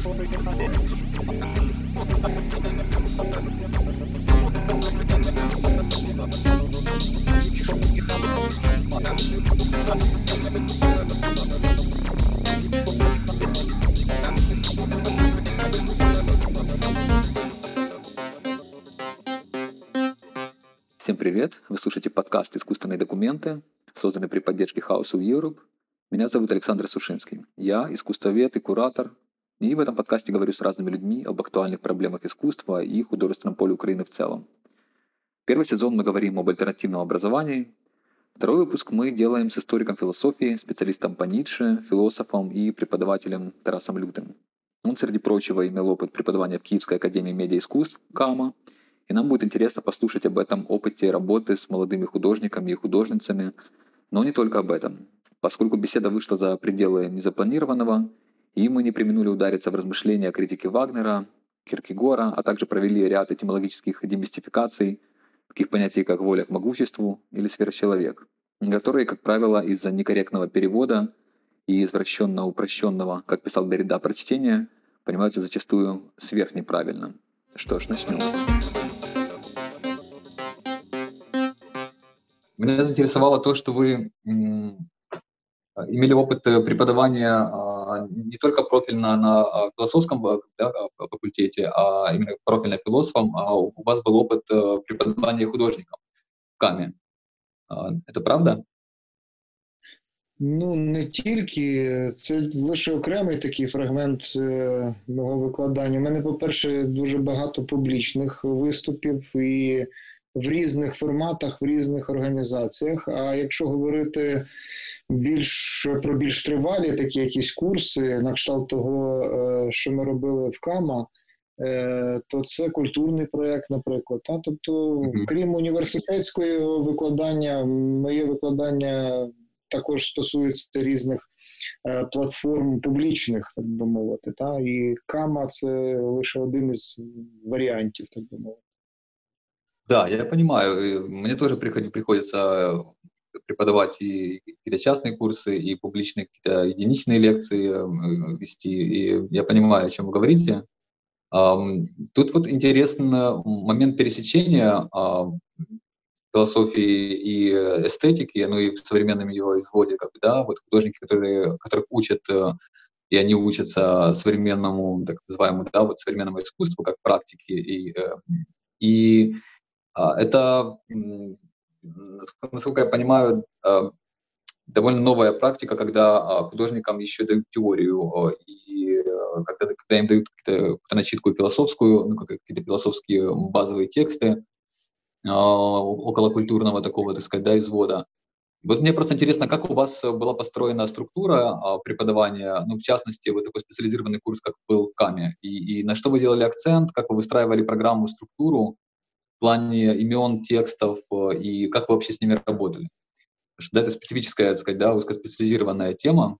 Всем привет! Вы слушаете подкаст «Искусственные документы», созданный при поддержке House of Europe. Меня зовут Александр Сушинский. Я искусствовед и куратор. И в этом подкасте говорю с разными людьми об актуальных проблемах искусства и художественном поле Украины в целом. Первый сезон мы говорим об альтернативном образовании. Второй выпуск мы делаем с историком философии, специалистом по Ницше, философом и преподавателем Тарасом Лютым. Он, среди прочего, имел опыт преподавания в Киевской академии медиаискусств КАМА – и нам будет интересно послушать об этом опыте работы с молодыми художниками и художницами, но не только об этом. Поскольку беседа вышла за пределы незапланированного, и мы не применули удариться в размышления о критике Вагнера, Киркегора, а также провели ряд этимологических демистификаций, таких понятий, как воля к могуществу или сверхчеловек, которые, как правило, из-за некорректного перевода и извращенно-упрощенного, как писал Дорида, прочтения, понимаются зачастую сверхнеправильно. Что ж, начнем. Меня заинтересовало то, что вы имели опыт э, преподавания а, не только профильно на а, философском э, да, факультете, а именно профильно философом, а у вас был опыт э, преподавания художником в КАМе. Это правда? Ну, не тільки, це лише окремий такий фрагмент мого викладання. У мене, по-перше, дуже багато публічних виступів і в різних форматах, в різних організаціях. А якщо говорити більш про більш тривалі такі якісь курси, на кшталт того, е, що ми робили в Кама, е, то це культурний проєкт, наприклад. Та? Тобто, крім університетського викладання, моє викладання також стосується різних. Е, платформ публічних, так би мовити, та і Кама це лише один із варіантів, так би мовити. Да, я понимаю. Мне тоже приходится преподавать и какие-то частные курсы, и публичные какие-то единичные лекции э, вести. И я понимаю, о чем вы говорите. Тут вот интересен момент пересечения философии и эстетики, ну и в современном ее изводе, как бы, да, вот художники, которые, которых учат, э, и они учатся современному, так называемому, да, вот современному искусству, как практике, и, э, и а, это, насколько я понимаю, а, довольно новая практика, когда а, художникам еще дают теорию, и когда, когда им дают начитку философскую, ну, какие-то философские базовые тексты около культурного такого, так сказать, да, извода. Вот мне просто интересно, как у вас была построена структура преподавания, ну, в частности, вот такой специализированный курс, как был в КАМе, и, и на что вы делали акцент, как вы выстраивали программу, структуру, плане имен, текстов э, и как вы вообще с ними работали? Потому что да, это специфическая, так сказать, да, узкоспециализированная тема,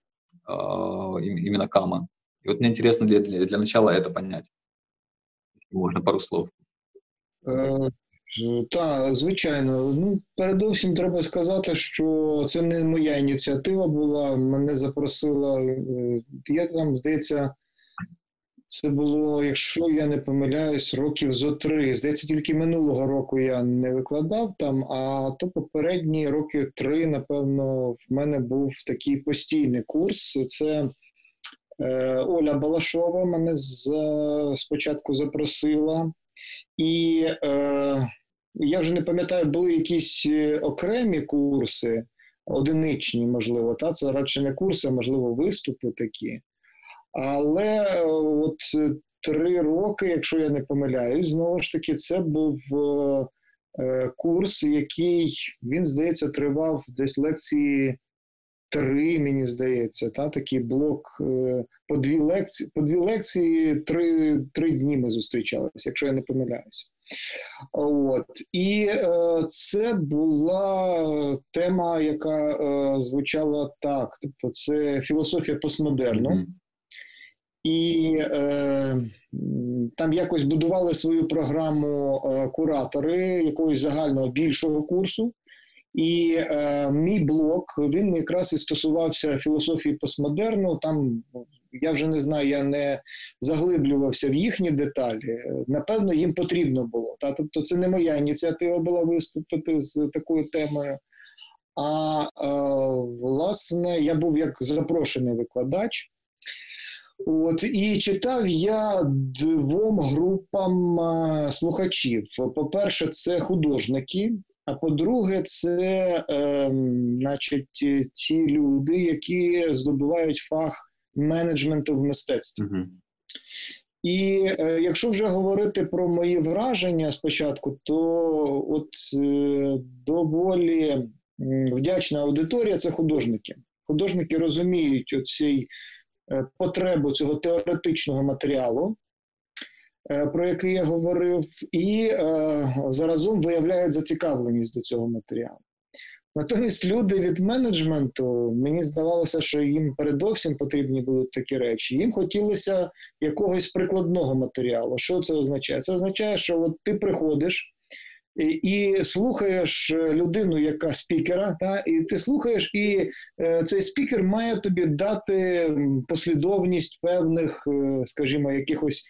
э, именно Кама. И вот мне интересно для, для, для начала это понять. Можна пару слов. Е, так, звичайно. Ну, передовсім треба сказати, що це не моя ініціатива була. Мене запросила. Е, я там, здається, це було, якщо я не помиляюсь, років зо три. Здається, тільки минулого року я не викладав там, а то попередні роки три, напевно, в мене був такий постійний курс. Це е, Оля Балашова мене з, спочатку запросила. І е, я вже не пам'ятаю, були якісь окремі курси, одиничні, можливо, та це радше не курси, а можливо, виступи такі. Але е, от е, три роки, якщо я не помиляюсь, знову ж таки, це був е, курс, який він, здається, тривав десь лекції три, мені здається, та такий блок по дві лекції, по дві лекції, три три дні ми зустрічалися, якщо я не помиляюся. От і е, це була тема, яка е, звучала так: тобто, це філософія постмодерну. І е, там якось будували свою програму е, куратори якогось загального більшого курсу. І е, мій блок він якраз і стосувався філософії постмодерну. Там я вже не знаю, я не заглиблювався в їхні деталі. Напевно, їм потрібно було. Та? Тобто, це не моя ініціатива була виступити з такою темою. А власне, я був як запрошений викладач. От і читав я двом групам слухачів. По-перше, це художники. А по-друге, це, е, значить, ті люди, які здобувають фах менеджменту в мистецтві. Uh-huh. І е, якщо вже говорити про мої враження спочатку, то от е, доволі вдячна аудиторія це художники. Художники розуміють оцій е, потребу цього теоретичного матеріалу, Е, про який я говорив, і е, заразом виявляють зацікавленість до цього матеріалу. Натомість люди від менеджменту, мені здавалося, що їм передовсім потрібні будуть такі речі. Їм хотілося якогось прикладного матеріалу. Що це означає? Це означає, що от ти приходиш і, слухаєш людину, яка спікера, та, і ти слухаєш, і е, цей спікер має тобі дати послідовність певних, е, скажімо, якихось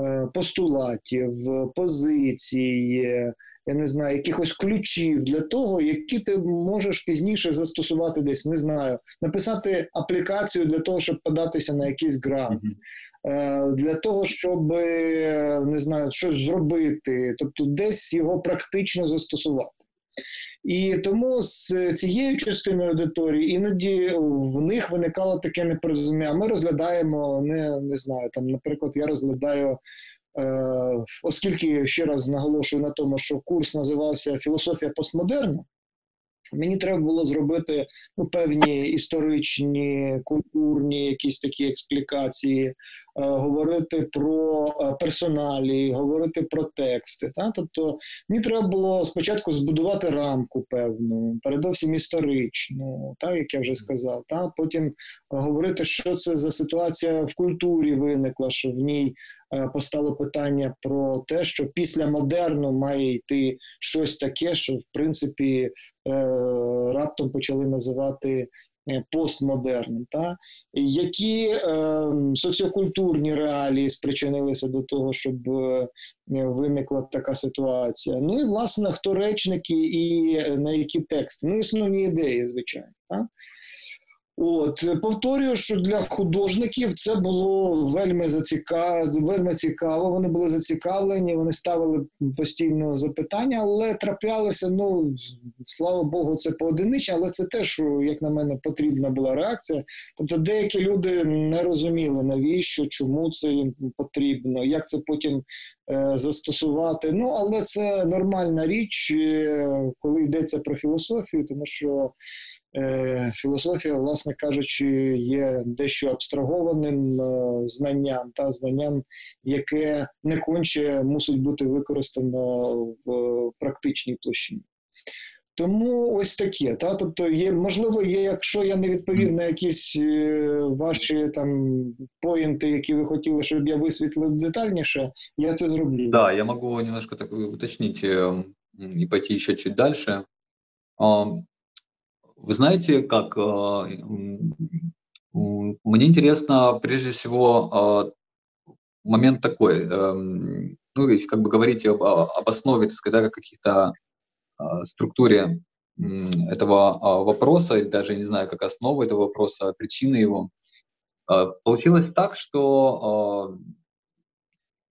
Е, постулатів, позицій, я не знаю, якихось ключів для того, які ти можеш пізніше застосувати десь, не знаю, написати аплікацію для того, щоб податися на якийсь грант. Е, для того, щоб не знаю, щось зробити, тобто десь його практично застосувати. І тому з цією частиною аудиторії іноді в них виникало таке непорозуміння. Ми розглядаємо, не не знаю, там, наприклад, я розглядаю, е, оскільки ще раз наголошую на тому, що курс називався Філософія постмодерну. Мені треба було зробити ну, певні історичні, культурні якісь такі експлікації, е, говорити про е, персоналі, говорити про тексти. Та? Тобто мені треба було спочатку збудувати рамку певну, передовсім історичну, та, як я вже сказав. Та? Потім говорити, що це за ситуація в культурі виникла, що в ній Е, постало питання про те, що після модерну має йти щось таке, що в принципі раптом почали називати. постмодерним, постмодерном, та які е, соціокультурні реалії спричинилися до того, щоб е, виникла така ситуація. Ну і власне хто речники і на які тексти. Ну, основні ідеї, звичайно. Та? От повторюю, що для художників це було вельми зацікав... вельми цікаво. Вони були зацікавлені, вони ставили постійно запитання, але траплялися. Ну слава Богу, це поодиничне, але це теж, як на мене, потрібна була реакція. Тобто, деякі люди не розуміли, навіщо, чому це їм потрібно, як це потім е, застосувати. Ну але це нормальна річ, е, коли йдеться про філософію, тому що. Е, філософія, власне кажучи, є дещо абстрагованим е, знанням та знанням, яке не конче мусить бути використано в практичній площині. Тому ось таке. Та? Тобто, є, можливо, є, якщо я не відповів на якісь е, ваші там поінти, які ви хотіли, щоб я висвітлив детальніше, я це зроблю. Да, я можу немножко так уточнити і пойти ще чуть дальше. Вы знаете, как э, мне интересно прежде всего э, момент такой, эм, ну, если как бы говорить об, об основе, так сказать, да, каких-то э, структуре этого вопроса, или даже не знаю, как основа этого вопроса, причины его. Получилось так, что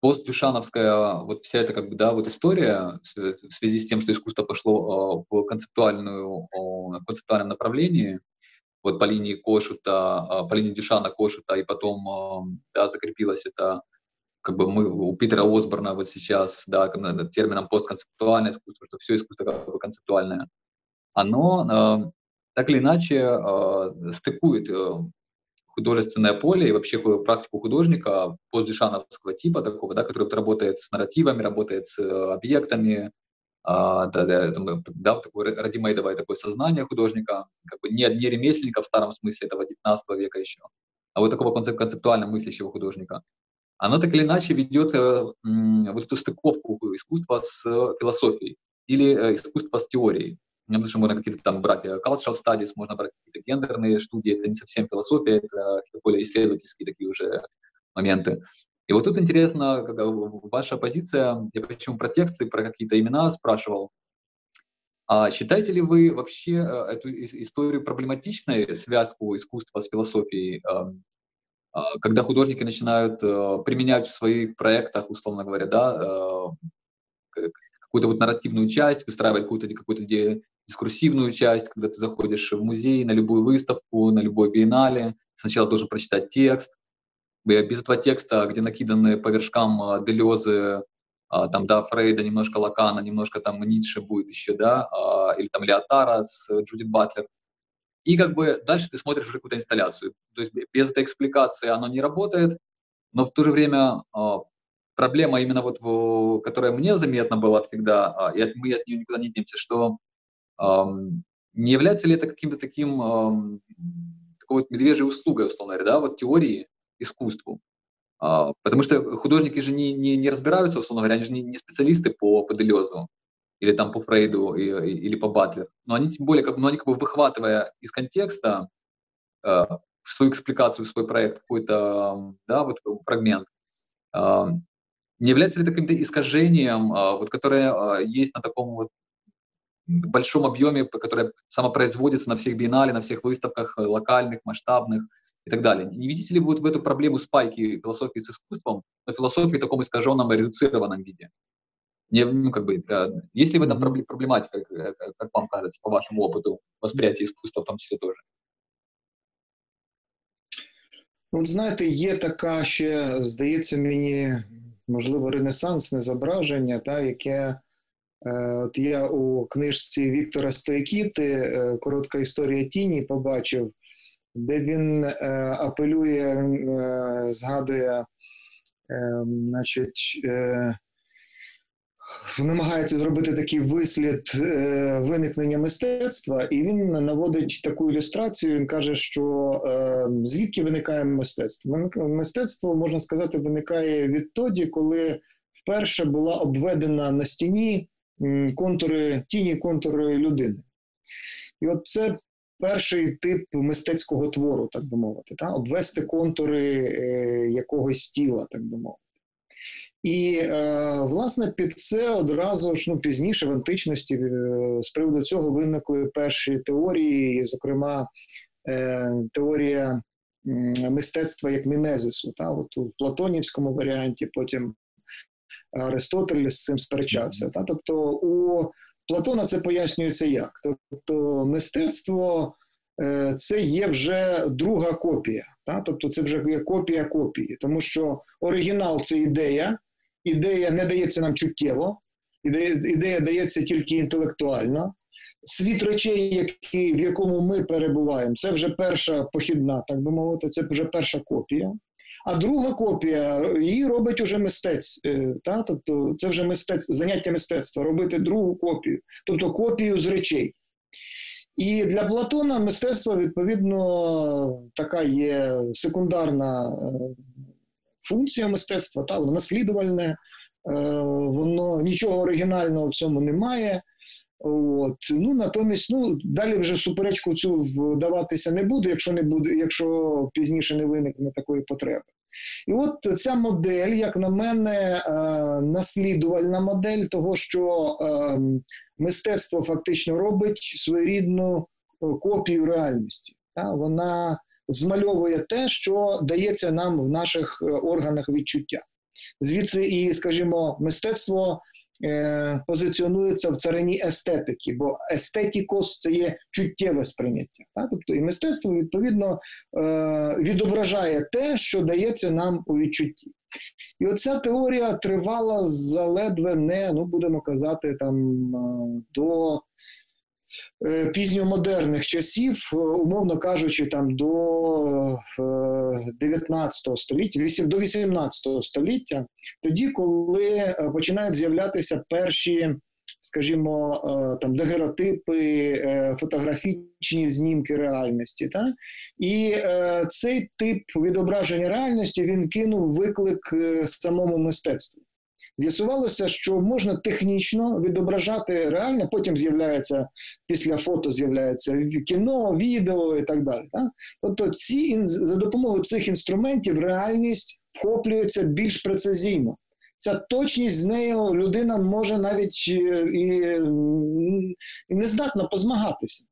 постдюшановская вот вся эта как бы да вот история в связи с тем, что искусство пошло в концептуальную в концептуальном направлении, вот по линии Кошута, по линии Дюшана Кошута, и потом да, закрепилось это как бы мы у Питера Осборна вот сейчас, да, термином постконцептуальное искусство, что все искусство как бы концептуальное, оно так или иначе стыкует художественное поле и вообще практику художника постдюшановского типа такого, да, который работает с нарративами, работает с э, объектами, а, да, да, там, да, такое радимейдовое такое сознание художника, как бы не, не ремесленника в старом смысле этого 19 века еще, а вот такого концеп концептуально мыслящего художника. Оно так или иначе ведет э, вот эту стыковку искусства с философией или э, искусства с теорией. Потому что можно какие-то там брать cultural studies, можно брать какие-то гендерные студии, это не совсем философия, это более исследовательские такие уже моменты. И вот тут интересно, как, ваша позиция, я почему про тексты, про какие-то имена спрашивал. А считаете ли вы вообще эту историю проблематичной, связку искусства с философией, когда художники начинают применять в своих проектах, условно говоря, да, какую-то вот нарративную часть, выстраивать какую-то какую-то дискурсивную часть, когда ты заходишь в музей, на любую выставку, на любой биеннале, сначала должен прочитать текст. Без этого текста, где накиданы по вершкам а, Делезы, а, там, да, Фрейда, немножко Лакана, немножко там Ницше будет еще, да, а, или там Леотара с Джудит Батлер. И как бы дальше ты смотришь уже какую-то инсталляцию. То есть без этой экспликации оно не работает, но в то же время проблема именно вот, которая мне заметна была всегда, и мы от нее никуда не денемся, что не является ли это каким-то таким такой вот медвежьей услугой, условно говоря, да, вот теории искусству? А, потому что художники же не, не, не разбираются, условно говоря, они же не, не специалисты по, по Делезу или там по Фрейду и, или по Батлер. Но они тем более, как, но они как бы выхватывая из контекста э, свою экспликацию, свой проект, какой-то да, вот фрагмент, э, не является ли это каким-то искажением, э, вот, которое э, есть на таком вот большом объеме, которое самопроизводится на всех биеннале, на всех выставках э, локальных, масштабных и так далее. Не видите ли вы вот в эту проблему спайки философии с искусством, но философии в таком искаженном, редуцированном виде? Не, ну, как бы, э, есть ли в этом mm-hmm. проблематика, как, э, как вам кажется, по вашему опыту восприятия искусства в том числе тоже? От знаєте, є така ще, здається мені, можливо, ренесансне зображення, та, яке Е, от я у книжці Віктора Стоякіти е, Коротка історія тіні побачив, де він е, апелює, згадує, значить, намагається зробити такий вислід виникнення мистецтва, і він наводить таку ілюстрацію. Він каже, що звідки виникає мистецтво? Мистецтво, можна сказати, виникає відтоді, коли вперше була обведена на стіні контури, тіні контури людини. І от це перший тип мистецького твору, так би мовити, та? обвести контури е, якогось тіла, так би мовити. І, е, власне, під це одразу ж ну, пізніше в античності е, з приводу цього виникли перші теорії, зокрема, теорія мистецтва як мімезису. Та? От У Платонівському варіанті, потім Аристотель з цим сперечався. Та? Тобто у Платона це пояснюється як? Тобто, мистецтво е, це є вже друга копія, та? тобто це вже є копія копії, тому що оригінал це ідея, ідея не дається нам чуттєво, ідея, ідея дається тільки інтелектуально. Світ речей, які, в якому ми перебуваємо, це вже перша похідна, так би мовити, це вже перша копія. А друга копія її робить уже мистець. Е, та? Тобто це вже мистець, заняття мистецтва, робити другу копію, тобто копію з речей. І для Платона мистецтво, відповідно, така є секундарна е, функція мистецтва, та? воно наслідувальне, е, воно нічого оригінального в цьому немає. От. Ну, Натомість, ну, далі вже суперечку цю вдаватися не буду, якщо не буде, якщо пізніше не виникне такої потреби. І от ця модель, як на мене, е, наслідувальна модель того, що е, мистецтво фактично робить своєрідну е, копію реальності. Вона змальовує те, що дається нам в наших органах відчуття. Звідси, і, скажімо, мистецтво позиціонується в царині естетики, бо естетікос це є чуттєве сприйняття. Так? Тобто і мистецтво відповідно е, відображає те, що дається нам у відчутті. І оця теорія тривала заледве не, ну будемо казати, там е, до Е, пізньомодерних часів, е, умовно кажучи, там до 19 е, століття, до 18 століття, тоді, коли починають з'являтися перші, скажімо, там дегеротипи, фотографічні знімки реальності, та? і цей тип відображення реальності він кинув виклик самому мистецтву. З'ясувалося, що можна технічно відображати реально, потім з'являється після фото з'являється кіно, відео і так далі. Так? Тобто, ці за допомогою цих інструментів реальність вхоплюється більш прецизійно. Ця точність з нею людина може навіть е, і, і не здатна позмагатися.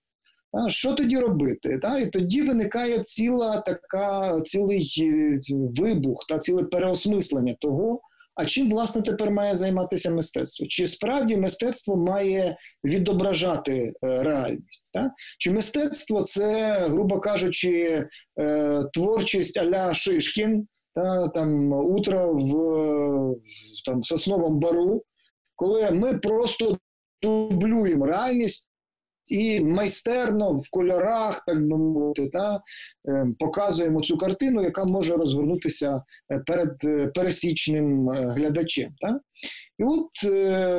Що тоді робити? І тоді виникає ціла така, цілий е, вибух та ціле переосмислення того, а чим власне тепер має займатися мистецтво? Чи справді мистецтво має відображати е, реальність? Так? Чи мистецтво це, грубо кажучи, е, творчість Аля Шишкін, та, там утро в, в там, сосновому бару, коли ми просто дублюємо реальність і майстерно в кольорах, так би мовити, та, е, показуємо цю картину, яка може розгорнутися е, перед е, пересічним глядачем. Та. І от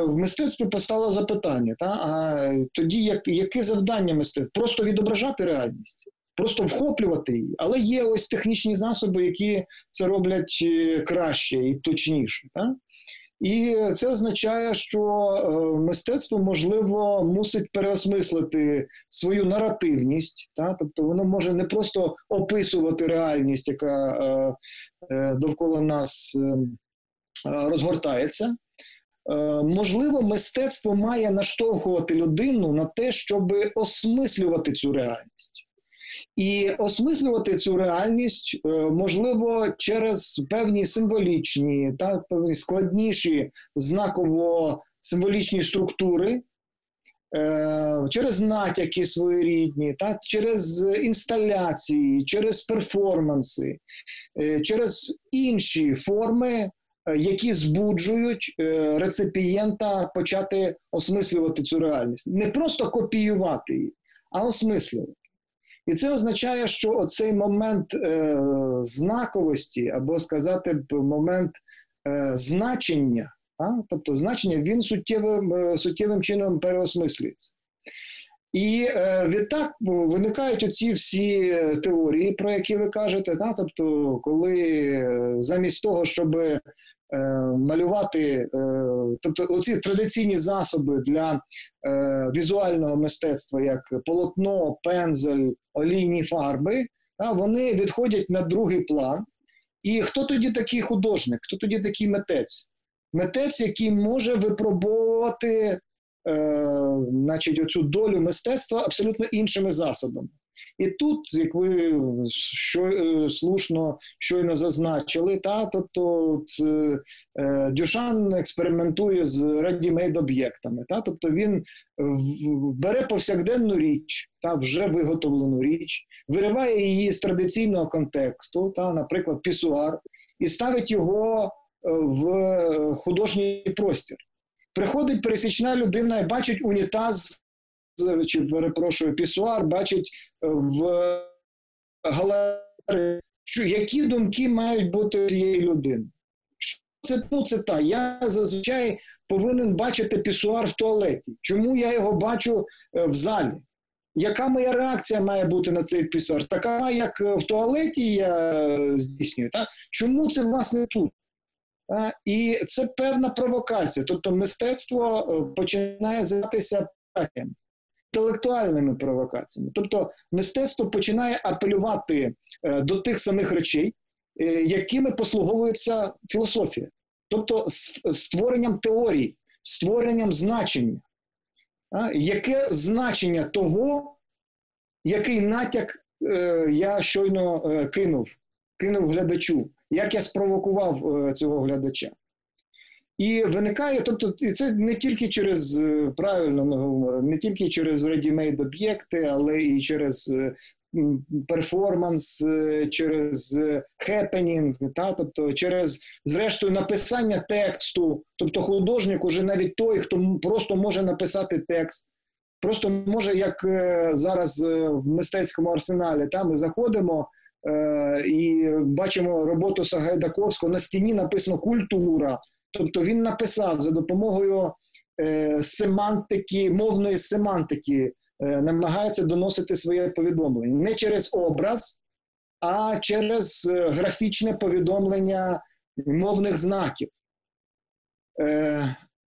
в мистецтві постало запитання: та, а тоді як, яке завдання мистецтва? Просто відображати реальність. Просто вхоплювати її, але є ось технічні засоби, які це роблять краще і точніше. Так? І це означає, що е, мистецтво можливо мусить переосмислити свою наративність, та? тобто воно може не просто описувати реальність, яка е, е, довкола нас розгортається. Можливо, мистецтво має наштовхувати людину на те, щоб осмислювати цю реальність. І осмислювати цю реальність е, можливо через певні символічні та певні складніші знаково символічні структури, е, через натяки своєрідні, та, через інсталяції, через перформанси, е, через інші форми. Які збуджують реципієнта почати осмислювати цю реальність, не просто копіювати її, а осмислювати. І це означає, що оцей момент е, знаковості, або сказати, б, момент е, значення, а? тобто значення, він суттєвим е, суттєвим чином переосмислюється. І е, відтак виникають оці всі теорії, про які ви кажете. Да? Тобто, коли замість того, щоб Е, малювати, е, тобто оці традиційні засоби для е, візуального мистецтва, як полотно, пензель, олійні фарби, вони відходять на другий план. І хто тоді такий художник, хто тоді такий митець? Митець, який може випробовувати значить, оцю долю мистецтва абсолютно іншими засобами. І тут, як ви що, е, слушно щойно зазначили, та тобто от, е, Дюшан експериментує з ready-made об'єктами. Та, тобто він бере повсякденну річ, та вже виготовлену річ, вириває її з традиційного контексту, та, наприклад, пісуар, і ставить його е, в художній простір. Приходить пересічна людина і бачить унітаз чи перепрошую, пісуар бачить е, в галереї, що які думки мають бути цієї людини. Це ну, це. Я зазвичай повинен бачити пісуар в туалеті. Чому я його бачу е, в залі? Яка моя реакція має бути на цей пісуар? Така, як в туалеті я здійснюю. Та? Чому це власне тут? А, І це певна провокація. Тобто мистецтво е, починає займатися інтелектуальними провокаціями. Тобто мистецтво починає апелювати е, до тих самих речей, е, якими послуговується філософія, тобто створенням теорій, створенням значення. А, яке значення того, який натяк е, я щойно е, кинув, кинув глядачу, як я спровокував е, цього глядача? І виникає, тобто, і це не тільки через е, правильно ми говоримо, не тільки через ready-made об'єкти, але і через е, перформанс, е, через хепенінг, та, тобто через, зрештою, написання тексту. Тобто художник уже навіть той, хто просто може написати текст. Просто може, як зараз в мистецькому арсеналі, та, ми заходимо е, і бачимо роботу Сагайдаковського, на стіні написано культура. Тобто він написав за допомогою е, семантики, мовної семантики, е, намагається доносити своє повідомлення не через образ, а через е, графічне повідомлення мовних знаків.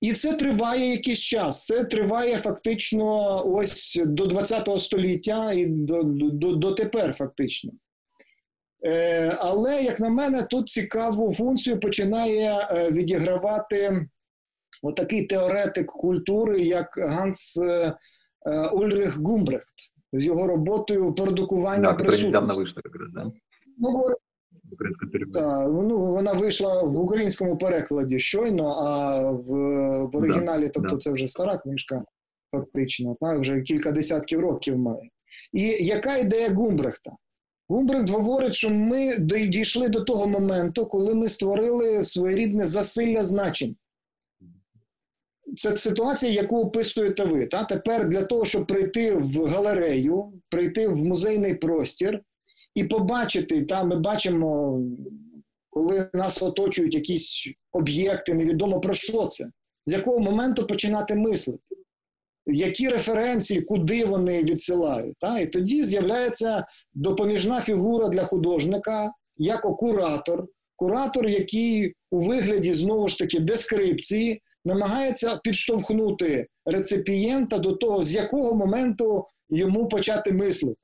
І це триває якийсь час. Це триває фактично ось до ХХ століття і до, до, до тепер, фактично. Е, Але, як на мене, тут цікаву функцію починає е, відігравати отакий теоретик культури, як Ганс е, Ульрих Гумбрехт з його роботою продукування Да, присутності. да? Ну, говор- Украинском переводе. та, ну, вона вийшла в українському перекладі щойно, а в, в оригіналі, тобто да. це вже стара книжка, фактично, та, вже кілька десятків років має. І яка ідея Гумбрехта? Гумбрехт говорить, що ми дійшли до того моменту, коли ми створили своєрідне засилля значень. Це ситуація, яку описуєте ви. Та? Тепер для того, щоб прийти в галерею, прийти в музейний простір і побачити, та ми бачимо, коли нас оточують якісь об'єкти, невідомо про що це, з якого моменту починати мислити, які референції, куди вони відсилають. Та? І тоді з'являється допоміжна фігура для художника як куратор, куратор, який у вигляді знову ж таки дескрипції намагається підштовхнути реципієнта до того, з якого моменту йому почати мислити.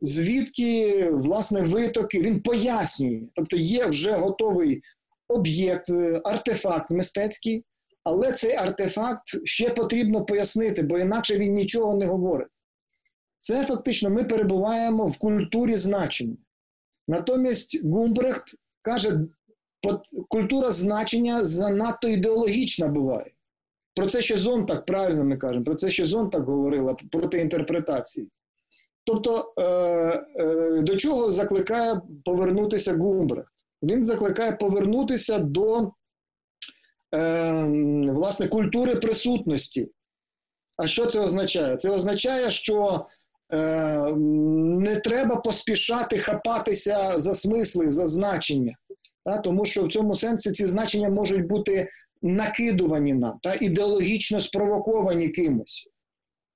Звідки, власне, витоки, він пояснює. Тобто є вже готовий об'єкт, е, артефакт мистецький, але цей артефакт ще потрібно пояснити, бо інакше він нічого не говорить. Це фактично ми перебуваємо в культурі значення. Натомість Гумбрехт каже, культура значення занадто ідеологічна буває. Про це ще Зонтаг правильно ми кажемо, про це ще Зонтаг говорила проти інтерпретації. Тобто, е, е, до чого закликає повернутися Гумбрехт? Він закликає повернутися до власне культури присутності. А що це означає? Це означає, що е, не треба поспішати хапатися за смисли, за значення. Та? Тому що в цьому сенсі ці значення можуть бути накидувані нам, та? ідеологічно спровоковані кимось.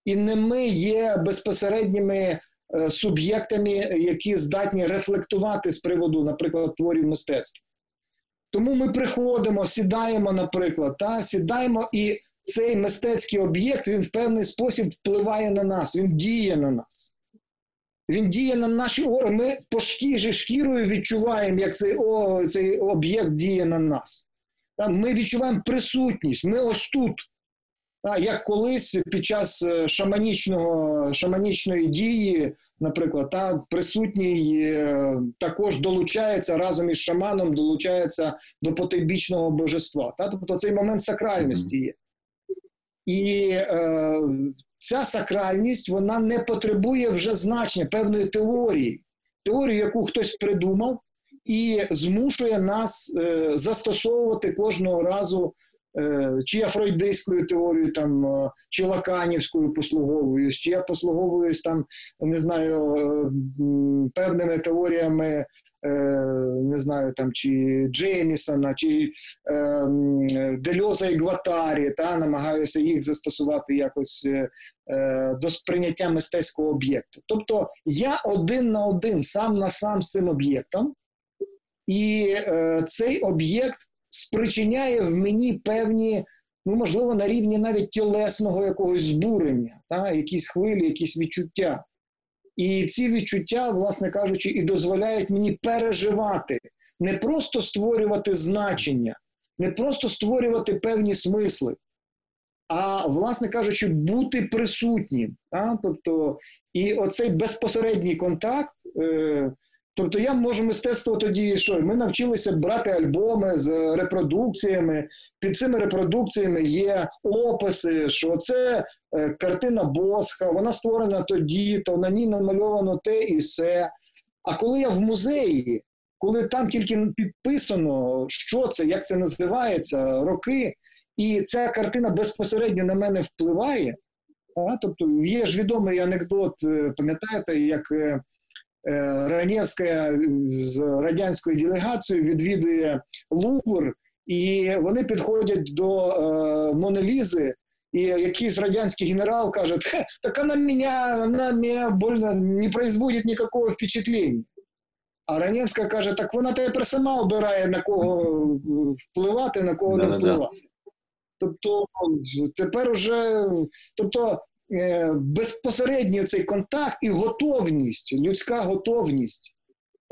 І не ми є безпосередніми е, суб'єктами, які здатні рефлектувати з приводу, наприклад, творів мистецтва. Тому ми приходимо, сідаємо, наприклад, та, сідаємо, і цей мистецький об'єкт він в певний спосіб впливає на нас, він діє на нас. Він діє на наші органи. Ми по шкірі шкірою відчуваємо, як цей, о, цей об'єкт діє на нас. Ми відчуваємо присутність, ми ось тут. Як колись під час е, шаманічного, шаманічної дії, наприклад, та, присутній е, також долучається разом із шаманом, долучається до потойбічного божества. Та, тобто цей момент сакральності є. І е, ця сакральність вона не потребує вже значення певної теорії, теорію, яку хтось придумав, і змушує нас е, застосовувати кожного разу чи я фройдистською теорією, там, е, чи лаканівською послуговуюсь, чи я послуговуюсь там, не знаю, е, певними теоріями. е, Не знаю, там чи Джеймісона, чи е, Дельоза і Гватарі, та намагаюся їх застосувати якось е, е, до сприйняття мистецького об'єкту. Тобто я один на один, сам на сам з цим об'єктом, і е, цей об'єкт спричиняє в мені певні, ну можливо, на рівні навіть тілесного якогось збурення, та, якісь хвилі, якісь відчуття. І ці відчуття, власне кажучи, і дозволяють мені переживати, не просто створювати значення, не просто створювати певні смисли, а, власне кажучи, бути присутнім. Та? Тобто, і оцей безпосередній контакт. Е, Тобто я можу мистецтво тоді, що ми навчилися брати альбоми з репродукціями. Під цими репродукціями є описи, що це е, картина Босха, вона створена тоді, то на ній намальовано те і все. А коли я в музеї, коли там тільки підписано, що це, як це називається, роки, і ця картина безпосередньо на мене впливає. Тобто є ж відомий анекдот, е, пам'ятаєте, як. Е, Ранєвська з радянською делегацією відвідує Лувр, і вони підходять до е, Монолізи, і якийсь радянський генерал каже, так вона мене, вона мене больно не производить ніякого впечатлення. А Ранєвська каже, так вона тепер сама обирає, на кого впливати, на кого не Да-да-да. впливати. Тобто тепер уже, тобто безпосередньо цей контакт і готовність, людська готовність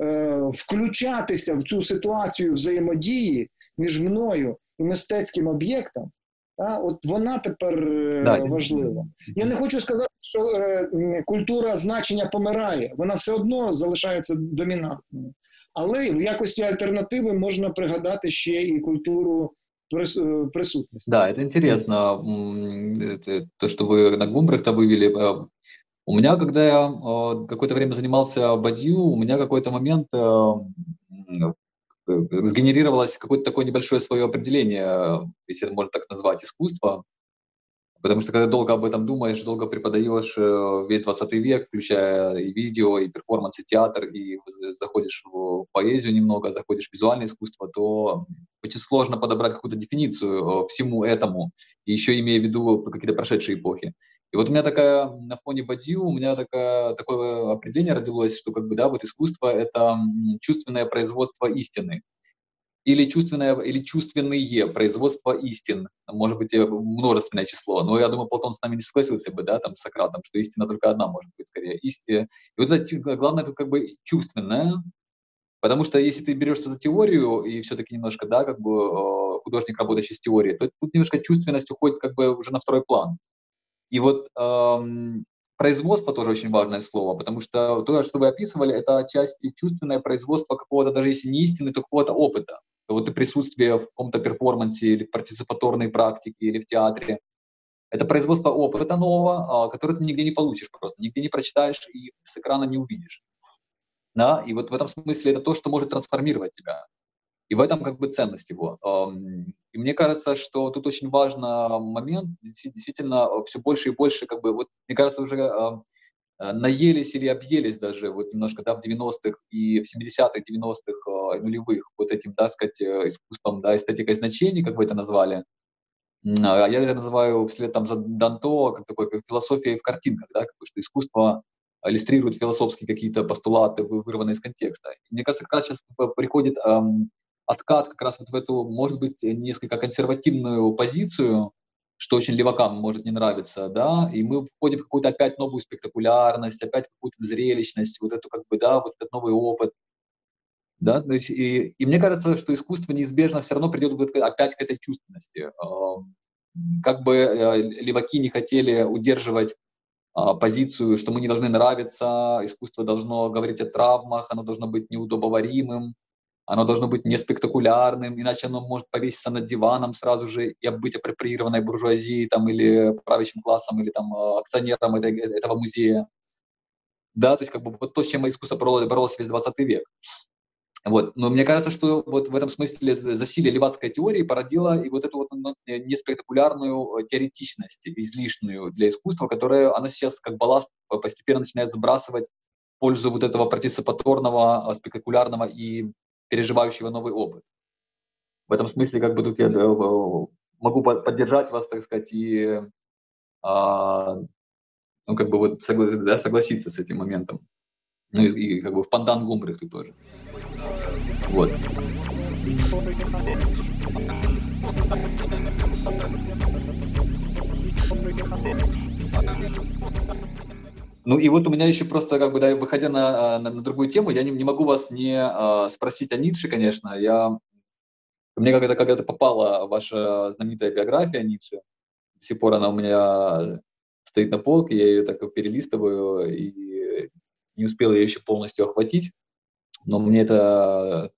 е, включатися в цю ситуацію взаємодії між мною і мистецьким об'єктом, а, от вона тепер е, да, важлива. Я не хочу сказати, що е, культура значення помирає, вона все одно залишається домінантною. Але в якості альтернативи можна пригадати ще і культуру э, присутности. Да, это интересно, то, что вы на Гумбрехта вывели. Э, у меня, когда я э, какое-то время занимался бадью, у меня какой-то момент сгенерировалось какое-то такое небольшое свое определение, если это можно так назвать, искусства. Потому что когда долго об этом думаешь, долго преподаешь э, весь 20 век, включая и видео, и перформанс, и театр, и заходишь в поэзию немного, заходишь в визуальное искусство, то очень сложно подобрать какую-то дефиницию э, всему этому, и еще имея в виду какие-то прошедшие эпохи. И вот у меня такая, на фоне Бадью, у меня такая, такое определение родилось, что как бы, да, вот искусство — это чувственное производство истины или чувственное, или чувственные производства истин, может быть, множественное число. Но я думаю, Платон с нами не согласился бы, да, там, с Сократом, что истина только одна может быть, скорее. Истина. И вот главное, это как бы чувственное, потому что если ты берешься за теорию, и все-таки немножко, да, как бы э, художник, работающий с теорией, то тут немножко чувственность уходит как бы уже на второй план. И вот эм, производство тоже очень важное слово, потому что то, что вы описывали, это отчасти чувственное производство какого-то, даже если не истины, то какого-то опыта вот и присутствие в каком-то перформансе или партиципаторной практике или в театре. Это производство опыта нового, а, который ты нигде не получишь просто, нигде не прочитаешь и с экрана не увидишь. Да? И вот в этом смысле это то, что может трансформировать тебя. И в этом как бы ценность его. И мне кажется, что тут очень важный момент, действительно, все больше и больше, как бы, вот, мне кажется, уже Э, наелись или объелись даже вот немножко да, в 90-х и в 70-х, 90-х, э, нулевых вот этим, да, сказать, э, искусством, да, эстетикой значений, как вы это назвали. А я это называю вслед там за Данто, как такой как философия в картинках, да, как что искусство иллюстрирует философские какие-то постулаты, вырванные из контекста. Мне кажется, как раз сейчас приходит эм, откат как раз вот в эту, может быть, несколько консервативную позицию, что очень левакам может не нравиться, да, и мы входим в какую-то опять новую спектакулярность, опять какую-то зрелищность, вот эту как бы, да, вот этот новый опыт, да, то есть, и, и мне кажется, что искусство неизбежно все равно придет опять к этой чувственности. Как бы э, леваки не хотели удерживать а, позицию, что мы не должны нравиться, искусство должно говорить о травмах, оно должно быть неудобоваримым, оно должно быть не спектакулярным, иначе оно может повеситься над диваном сразу же и быть апроприированной буржуазией там, или правящим классом, или там, э, акционером этой, этого музея. Да, то есть как бы вот то, с чем искусство боролось, боролось весь 20 век. Вот. Но мне кажется, что вот в этом смысле засилие левацкой теории породило и вот эту вот ну, неспектакулярную э, теоретичность, излишнюю для искусства, которая она сейчас как балласт постепенно начинает сбрасывать в пользу вот этого партиципаторного, э, спектакулярного и переживающего новый опыт. В этом смысле, как бы тут я э, могу поддержать вас, так сказать, и а, ну, как бы вот согла- да, согласиться с этим моментом. Ну и, и как бы в пандан Гумбрехту тоже. Вот. Ну и вот у меня еще просто, как бы, да, выходя на, а, на, на другую тему, я не, не могу вас не а, спросить о Ницше, конечно. Я, мне когда, когда-то попала ваша знаменитая биография Ницше, до сих пор она у меня стоит на полке, я ее так перелистываю и не успел ее еще полностью охватить. Но мне это...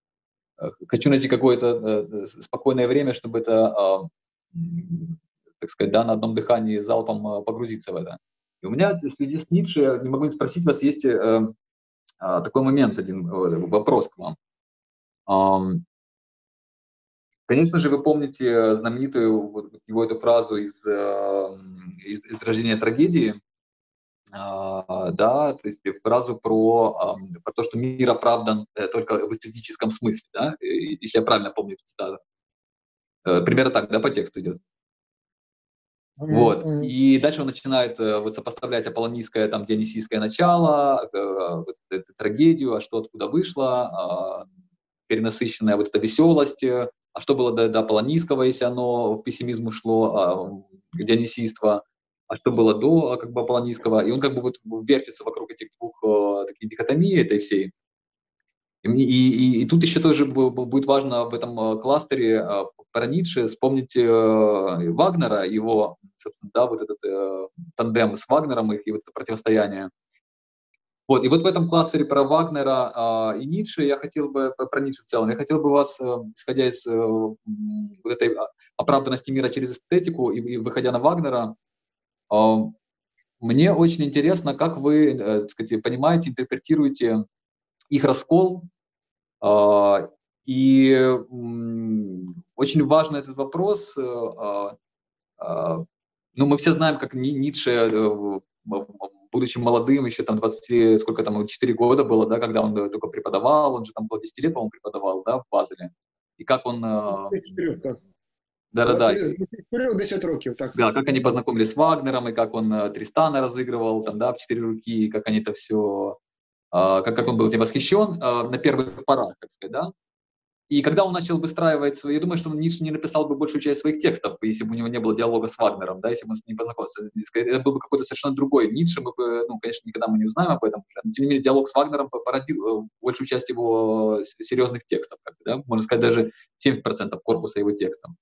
Э, хочу найти какое-то э, спокойное время, чтобы это, а, так сказать, да, на одном дыхании залпом погрузиться в это. И у меня в связи с Ницше, я не могу спросить вас, есть э, э, такой момент, один э, вопрос к вам. Э, конечно же, вы помните знаменитую вот, его эту фразу из, э, из, из «Рождения трагедии», э, да, то есть фразу про, э, про то, что мир оправдан э, только в эстетическом смысле, да, если я правильно помню цитату. Э, примерно так, да, по тексту идет. Вот. И дальше он начинает э, вот, сопоставлять аполлонийское, там, дионисийское начало, э, вот, эту трагедию, а что откуда вышло, а, перенасыщенная вот эта веселость, э, а что было до, до Полонийского, если оно в пессимизм ушло, а, дионисийство, а что было до как бы Аполлонийского, и он как бы вот вертится вокруг этих двух таких дихотомий этой всей. И, и, и, тут еще тоже будет важно в этом кластере про Ницше вспомнить э, Вагнера, его, собственно, да, вот этот э, тандем с Вагнером, их и вот это противостояние. Вот, и вот в этом кластере про Вагнера э, и Ницше я хотел бы, про Ницше в целом, я хотел бы вас, э, исходя из э, вот этой оправданности мира через эстетику и, и выходя на Вагнера, э, мне очень интересно, как вы, э, так сказать, понимаете, интерпретируете их раскол. Э, и очень важный этот вопрос. Э, э, ну, мы все знаем, как Ницше э, будучи молодым, еще там 20, сколько там, 4 года было, да, когда он э, только преподавал, он же там было 10 лет, по-моему, преподавал, да, в Базеле. И как он... 24, так. Да, да, да. 10 років, так. Да, как они познакомились с Вагнером, и как он Тристана разыгрывал, там, да, в четыре руки, и как они это все... Как, как он был этим восхищен на первых порах, так сказать, да. И когда он начал выстраивать свои, я думаю, что Ницше не написал бы большую часть своих текстов, если бы у него не было диалога с Вагнером, да, если бы он с ним познакомился. Это был бы какой-то совершенно другой Ницше, мы бы, ну, конечно, никогда мы не узнаем об этом, но тем не менее диалог с Вагнером породил э, большую часть его серьезных текстов, как бы, да, можно сказать, даже 70% корпуса его текстов.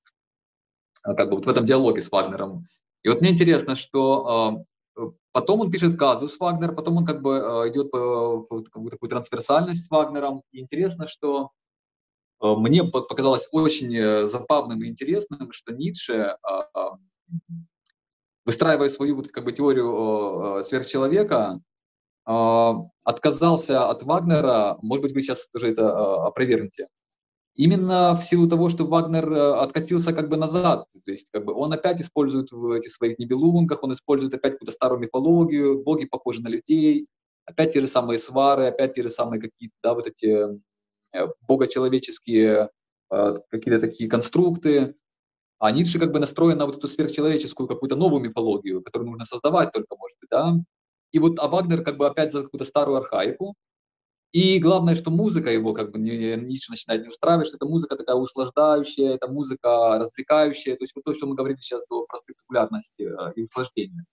А как бы вот в этом диалоге с Вагнером. И вот мне интересно, что э, Потом он пишет казус Вагнер, потом он как бы э, идет по, по такую трансверсальность с Вагнером. И интересно, что Э, мне показалось очень э, забавным и интересным, что Ницше, а, а, выстраивая свою как бы, теорию сверхчеловека, а, отказался от Вагнера, может быть, вы сейчас тоже это опровергнете, именно в силу того, что Вагнер э, откатился как бы назад, то есть как бы он опять использует в этих своих небелунгах, он использует опять какую-то старую мифологию, боги похожи на людей, опять те же самые свары, опять те же самые какие-то, да, вот эти Э, богочеловеческие э, какие-то такие конструкты, а Ницше как бы настроен на вот эту сверхчеловеческую какую-то новую мифологию, которую нужно создавать только, может быть, да. И вот а Вагнер как бы опять за какую-то старую архаику. И главное, что музыка его как бы не, Ницше начинает не устраивать, что это музыка такая услаждающая, это музыка развлекающая, то есть вот то, что мы говорили сейчас до про спектакулярности э, и услаждения.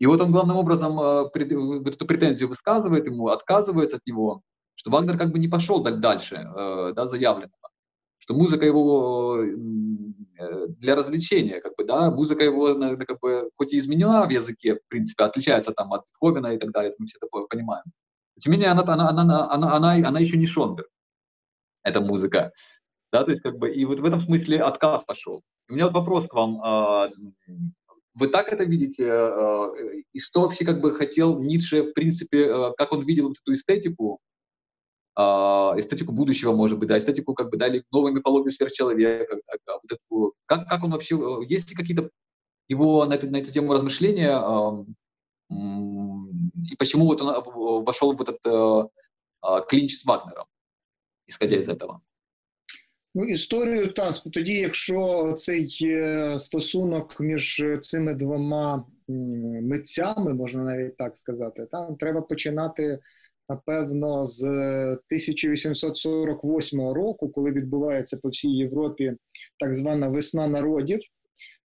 И вот он главным образом эту претензию высказывает ему, отказывается от него, что Вагнер как бы не пошел дальше э, да, заявленного, что музыка его э, для развлечения, как бы, да, музыка его как бы, хоть и изменена в языке, в принципе, отличается там от Хоббина и так далее, мы все такое понимаем. Тем не менее, она, она, она, она, она, она еще не Шонберг, эта музыка. Да, то есть, как бы, и вот в этом смысле отказ пошел. У меня вот вопрос к вам. А, вы так это видите? А, и что вообще как бы хотел Ницше, в принципе, как он видел вот эту эстетику эстетику будущего, может быть, да, эстетику как бы дали новую мифологию сверхчеловека, как, вот эту, как, как он вообще, э, есть ли какие-то его на, это, на эту тему размышления, и почему вот он э, вошел в этот э, а, клинч з Вагнером, исходя из этого? Ну, історію та тоді, якщо цей стосунок між цими двома митцями, можна навіть так сказати, там треба починати напевно, з 1848 року, коли відбувається по всій Європі так звана весна народів.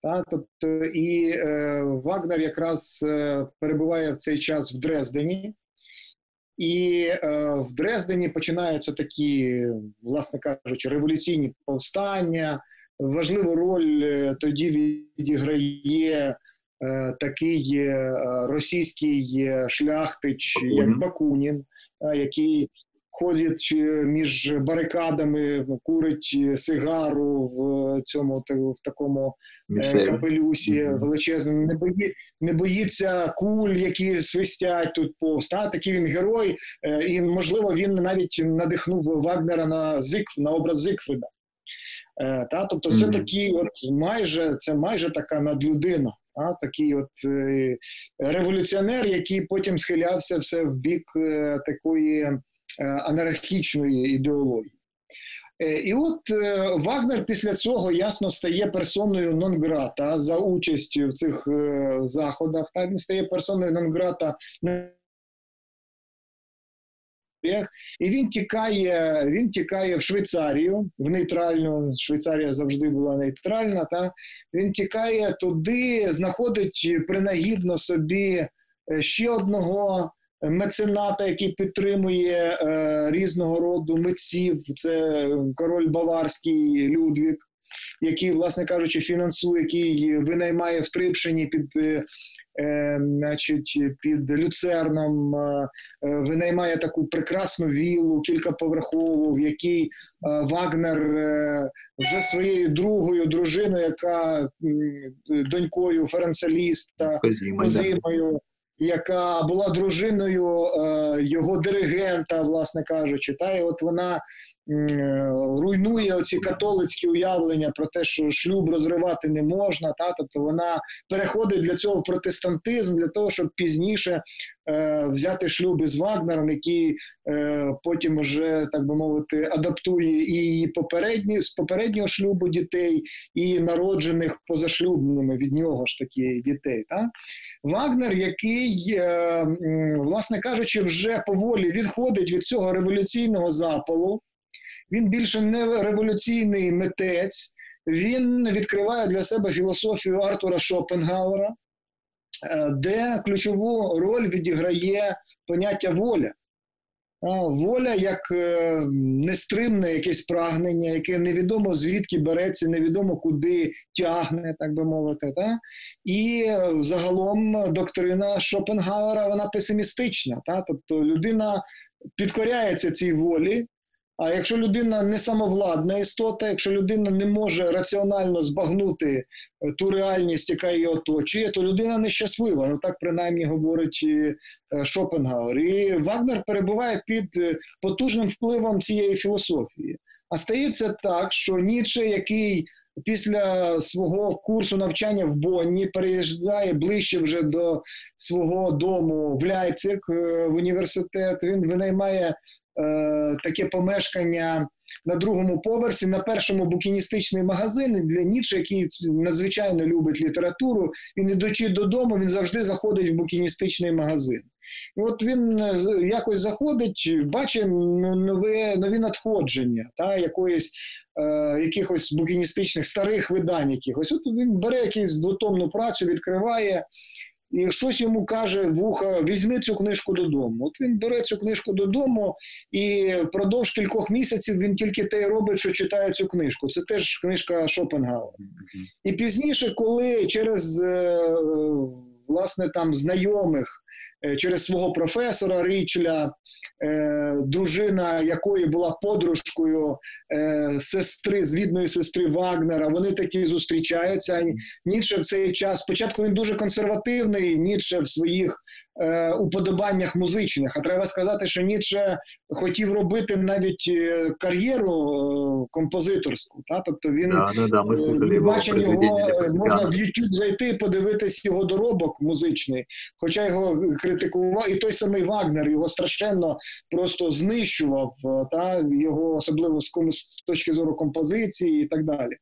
Та, тобто, І е, Вагнер якраз е, перебуває в цей час в Дрездені, і е, в Дрездені починаються такі, власне кажучи, революційні повстання. Важливу роль е, тоді відіграє Е, такий е, російський шляхтич, Бакунін. як Бакунін, який ходить е, між барикадами, курить сигару в цьому в такому капелюсі величезному. Не бої, не боїться куль, які свистять тут повз. Та? Такий він герой, і можливо він навіть надихнув Вагнера на Зикф, на образ Зикфрида. Та, тобто, це такі, от майже це майже така надлюдина а, такий от е, революціонер, який потім схилявся все в бік е, такої е, анархічної ідеології. Е, і от е, Вагнер після цього ясно стає персоною нон-грата за участю в цих е, заходах. Та він стає персоною нон-грата і він тікає, він тікає в Швейцарію, в нейтральну. Швейцарія завжди була нейтральна. Та він тікає туди, знаходить принагідно собі е, ще одного мецената, який підтримує е, різного роду митців. Це король Баварський Людвік, який, власне кажучи, фінансує, який винаймає в Трипшині під. Е, е значить, під люцерном е, винаймає таку прекрасну віллу, кількаповерхову, в якій е, Вагнер вже своєю другою дружиною, яка донькою Ференцеліста, Козимою, яка була дружиною е, його диригента, власне кажучи, та і от вона е, руйнує оці католицькі уявлення про те, що шлюб розривати не можна. Та тобто вона переходить для цього в протестантизм, для того, щоб пізніше е, взяти шлюб із Вагнером, який е, потім вже так би мовити адаптує і її попередні з попереднього шлюбу дітей, і народжених позашлюбними від нього ж такі дітей. Та? Вагнер, який, е, власне кажучи, вже поволі відходить від цього революційного запалу. Він більше не революційний митець, він відкриває для себе філософію Артура Шопенгауера, е, де ключову роль відіграє поняття воля. Воля як е, нестримне якесь прагнення, яке невідомо звідки береться, невідомо куди тягне, так би мовити. Та? І е, загалом доктрина Шопенгауера вона песимістична. Та? Тобто людина підкоряється цій волі, а якщо людина не самовладна істота, якщо людина не може раціонально збагнути е, ту реальність, яка її оточує, то людина нещаслива. Ну так принаймні говорить е, Шопенгауер. І Вагнер перебуває під е, потужним впливом цієї філософії. А стається так, що Ніче, який після свого курсу навчання в Бонні переїжджає ближче вже до свого дому в Ляйпциг в університет, він винаймає Е, таке помешкання на другому поверсі, на першому букіністичний магазин для Ніче, який надзвичайно любить літературу. Він ідучи додому, він завжди заходить в букіністичний магазин. І от він е, якось заходить, бачить нове, нові надходження та, якоїсь. Е, якихось букіністичних старих видань якихось. От він бере якусь двотомну працю, відкриває і щось йому каже вуха, візьми цю книжку додому. От він бере цю книжку додому, і впродовж кількох місяців він тільки те й робить, що читає цю книжку. Це теж книжка Шопенгауера. І пізніше, коли через е, власне там знайомих, е, через свого професора Річля Е, дружина якої була подружкою е, сестри, звідної сестри Вагнера. Вони такі зустрічаються. Ніцше в цей час спочатку він дуже консервативний, Ніцше в своїх уподобаннях музичних. А треба сказати, що Ніцше хотів робити навіть е, кар'єру е, композиторську. Та? Тобто він да, да, да, ми бачимо його, можна в YouTube зайти і подивитись його доробок музичний, хоча його критикував, і той самий Вагнер його страшенно просто знищував та його, особливо з точки зору композиції і так далі.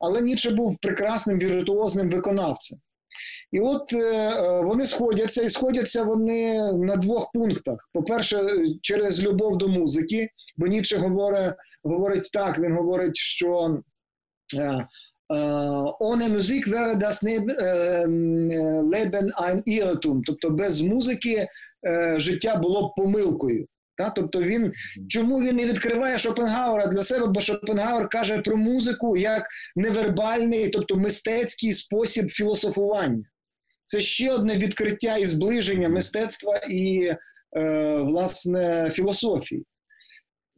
Але Ніцше був прекрасним віртуозним виконавцем. І от е, е, вони сходяться, і сходяться вони на двох пунктах. По-перше, через любов до музики, бо Ніцше говорить, говорить так: він говорить, що. Е, Ohne Musik wäre das Leben ein Irrtum, тобто без музики життя було б помилкою. Та? Тобто він чому він не відкриває Шопенгауера для себе, бо Шопенгауер каже про музику як невербальний, тобто мистецький спосіб філософування. Це ще одне відкриття і зближення мистецтва і е, власне філософії.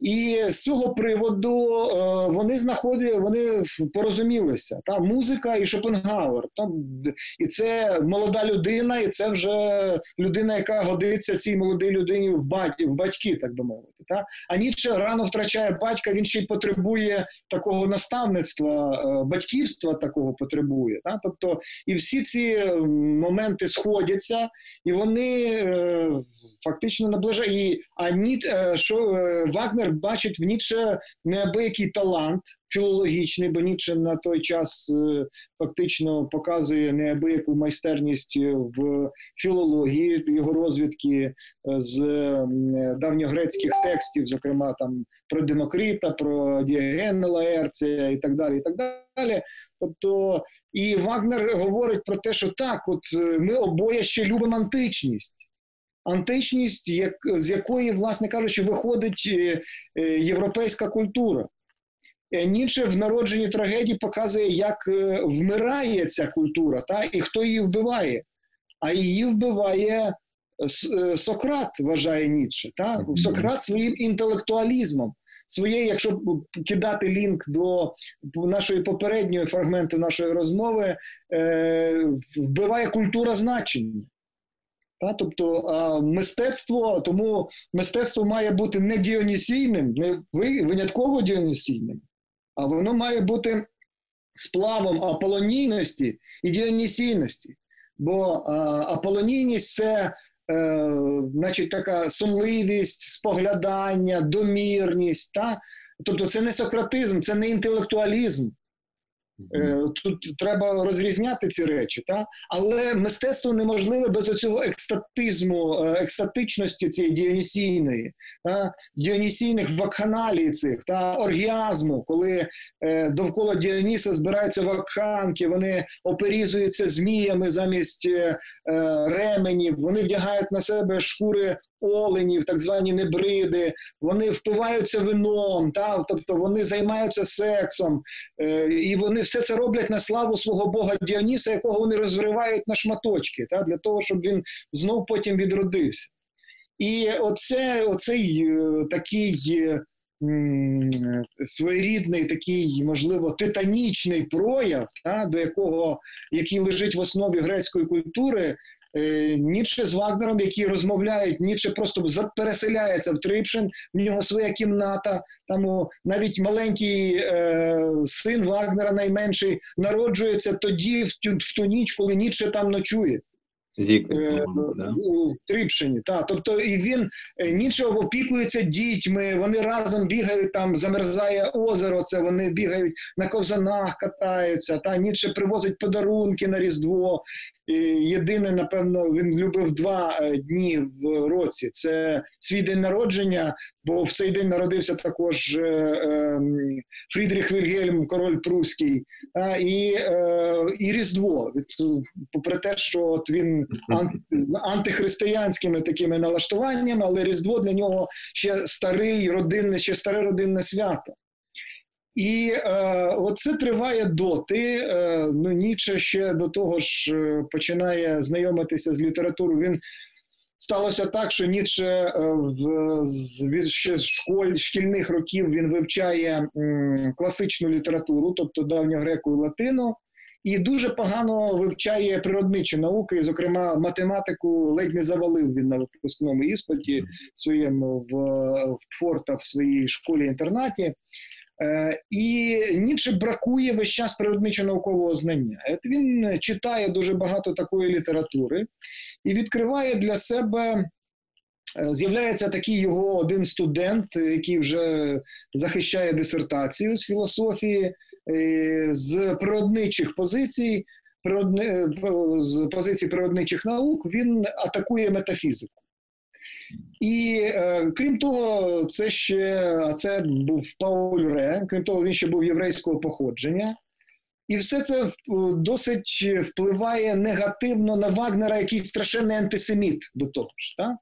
І з цього приводу е, вони знаходили, вони порозумілися. Та музика і Шопенгауер. Там і це молода людина, і це вже людина, яка годиться цій молодій людині в батьки, в батьки, так би мовити. Та а Ніцше рано втрачає батька. Він ще й потребує такого наставництва, е, батьківства такого потребує. Та? Тобто, і всі ці моменти сходяться, і вони е, фактично наближають. І а Ніт, що Вагнер Бачить в Ніцше неабиякий талант філологічний, бо Ніцше на той час е, фактично показує неабияку майстерність в філології, його розвідки з давньогрецьких текстів, зокрема там про Демокрита, про Діогена Лаерція і так далі. і так далі. Тобто, і Вагнер говорить про те, що так, от ми обоє ще любимо античність античність, як, з якої, власне кажучи, виходить е, е, європейська культура. Е, Ніцше в народженні трагедії показує, як вмирає ця культура, та, і хто її вбиває. А її вбиває Сократ, вважає Ніцше. Та? Сократ своїм інтелектуалізмом. Своєю, якщо кидати лінк до нашої попередньої фрагменту нашої розмови, е, вбиває культура значення. Та, Тобто мистецтво, тому мистецтво має бути не діонісійним, не винятково діонісійним, а воно має бути сплавом аполонійності і діонісійності. Бо аполонійність це е, значить, така сонливість, споглядання, домірність. Та? Тобто це не сократизм, це не інтелектуалізм. Е, тут треба розрізняти ці речі, та? але мистецтво неможливе без оцього екстатизму, е, екстатичності цієї діонісійної, та? діонісійних вакханалій цих та оргіазму, коли е, довкола Діоніса збираються вакханки, вони оперізуються зміями замість ременів, вони вдягають на себе шкури оленів, так звані небриди, вони впиваються вином, та? тобто вони займаються сексом, е, і вони все це роблять на славу свого Бога Діоніса, якого вони розривають на шматочки, та? для того, щоб він знов потім відродився. І оце, оцей е, такий. Е, своєрідний такий, можливо, титанічний прояв, та, до якого який лежить в основі грецької культури, Е, з Вагнером, які розмовляють, Ніцше просто переселяється в Трипшин, в нього своя кімната. Там навіть маленький е, син Вагнера, найменший, народжується тоді, в ту, в ту ніч, коли Ніцше там ночує. Вік, е, да? у Трипшині. Та. Тобто і він е, опікується дітьми, вони разом бігають, там замерзає озеро, це вони бігають на ковзанах, катаються. Та Ніцше привозить подарунки на Різдво. Єдине, напевно, він любив два е, дні в році. Це свій день народження, бо в цей день народився також е, ем, Фрідріх Вільгельм, король Пруський, і і Різдво. Попри те, що от він з антихристиянськими такими налаштуваннями, але Різдво для нього ще старий родинне, ще старе родинне свято. І е, оце триває доти. Е, ну, Ніче ще до того ж е, починає знайомитися з літературою. Він сталося так, що Ніцше е, в з, ще з школь, шкільних років він вивчає м, класичну літературу, тобто давньогреку і латину, і дуже погано вивчає природничі науки, зокрема математику, ледь не завалив він на випускному іспиті своєму в, в Форта в своїй школі-інтернаті. Е, і Ніцше бракує весь час природничо-наукового знання. От Він читає дуже багато такої літератури і відкриває для себе. Е, з'являється такий його один студент, який вже захищає дисертацію з філософії, е, з природничих позицій, з позицій природничих наук, він атакує метафізику. І е, крім того, це ще це був Пауль Ре, крім того, він ще був єврейського походження. І все це досить впливає негативно на Вагнера, який страшенний антисеміт до того ж. Так?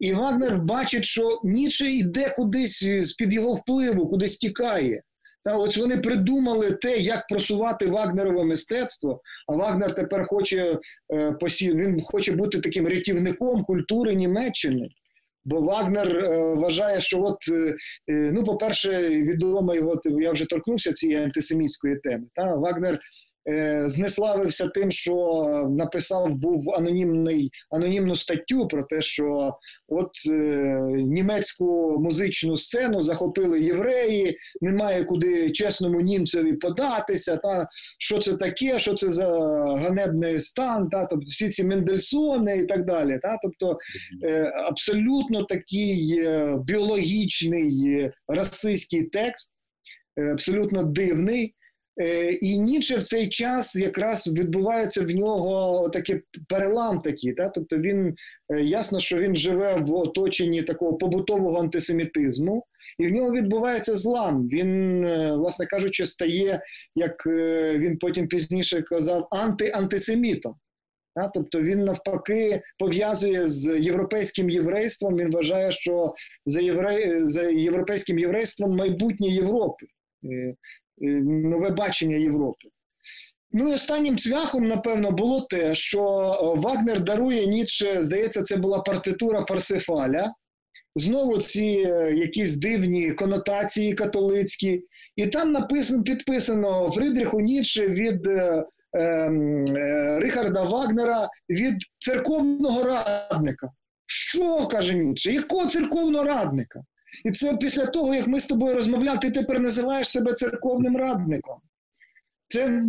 І Вагнер бачить, що Ніче йде кудись з-під його впливу, кудись тікає. Та ось вони придумали те, як просувати Вагнерове мистецтво. А Вагнер тепер хоче е, посі... він хоче бути таким рятівником культури Німеччини. Бо Вагнер е, вважає, що от, е, е ну, по-перше, відомий, його я вже торкнувся цієї антисемітської теми. Та? Вагнер знеславився тим, що написав був анонімний анонімну статтю про те, що от е, німецьку музичну сцену захопили євреї, немає куди чесному німцеві податися. Та що це таке, що це за ганебний стан, та тобто всі ці Мендельсони і так далі. Та тобто е, абсолютно такий е, біологічний е, расистський текст, е, абсолютно дивний. Е, І Ніче в цей час якраз відбувається в нього такий перелам такий. Та? Тобто він е, ясно, що він живе в оточенні такого побутового антисемітизму, і в нього відбувається злам. Він, е, власне кажучи, стає, як він потім пізніше казав, анти-антисемітом. Та? Тобто він навпаки пов'язує з європейським єврейством. Він вважає, що за, євре... за європейським єврейством майбутнє Європи. Е, нове бачення Європи. Ну і останнім цвяхом, напевно, було те, що е, Вагнер дарує Ніцше, здається, це була партитура Парсифаля. Знову ці е, якісь дивні конотації католицькі. І там написано, підписано Фридріху Ніцше від е, е, Рихарда Вагнера від церковного радника. Що каже Ніцше? Якого церковного радника? І це після того, як ми з тобою розмовляли, ти тепер називаєш себе церковним радником. Це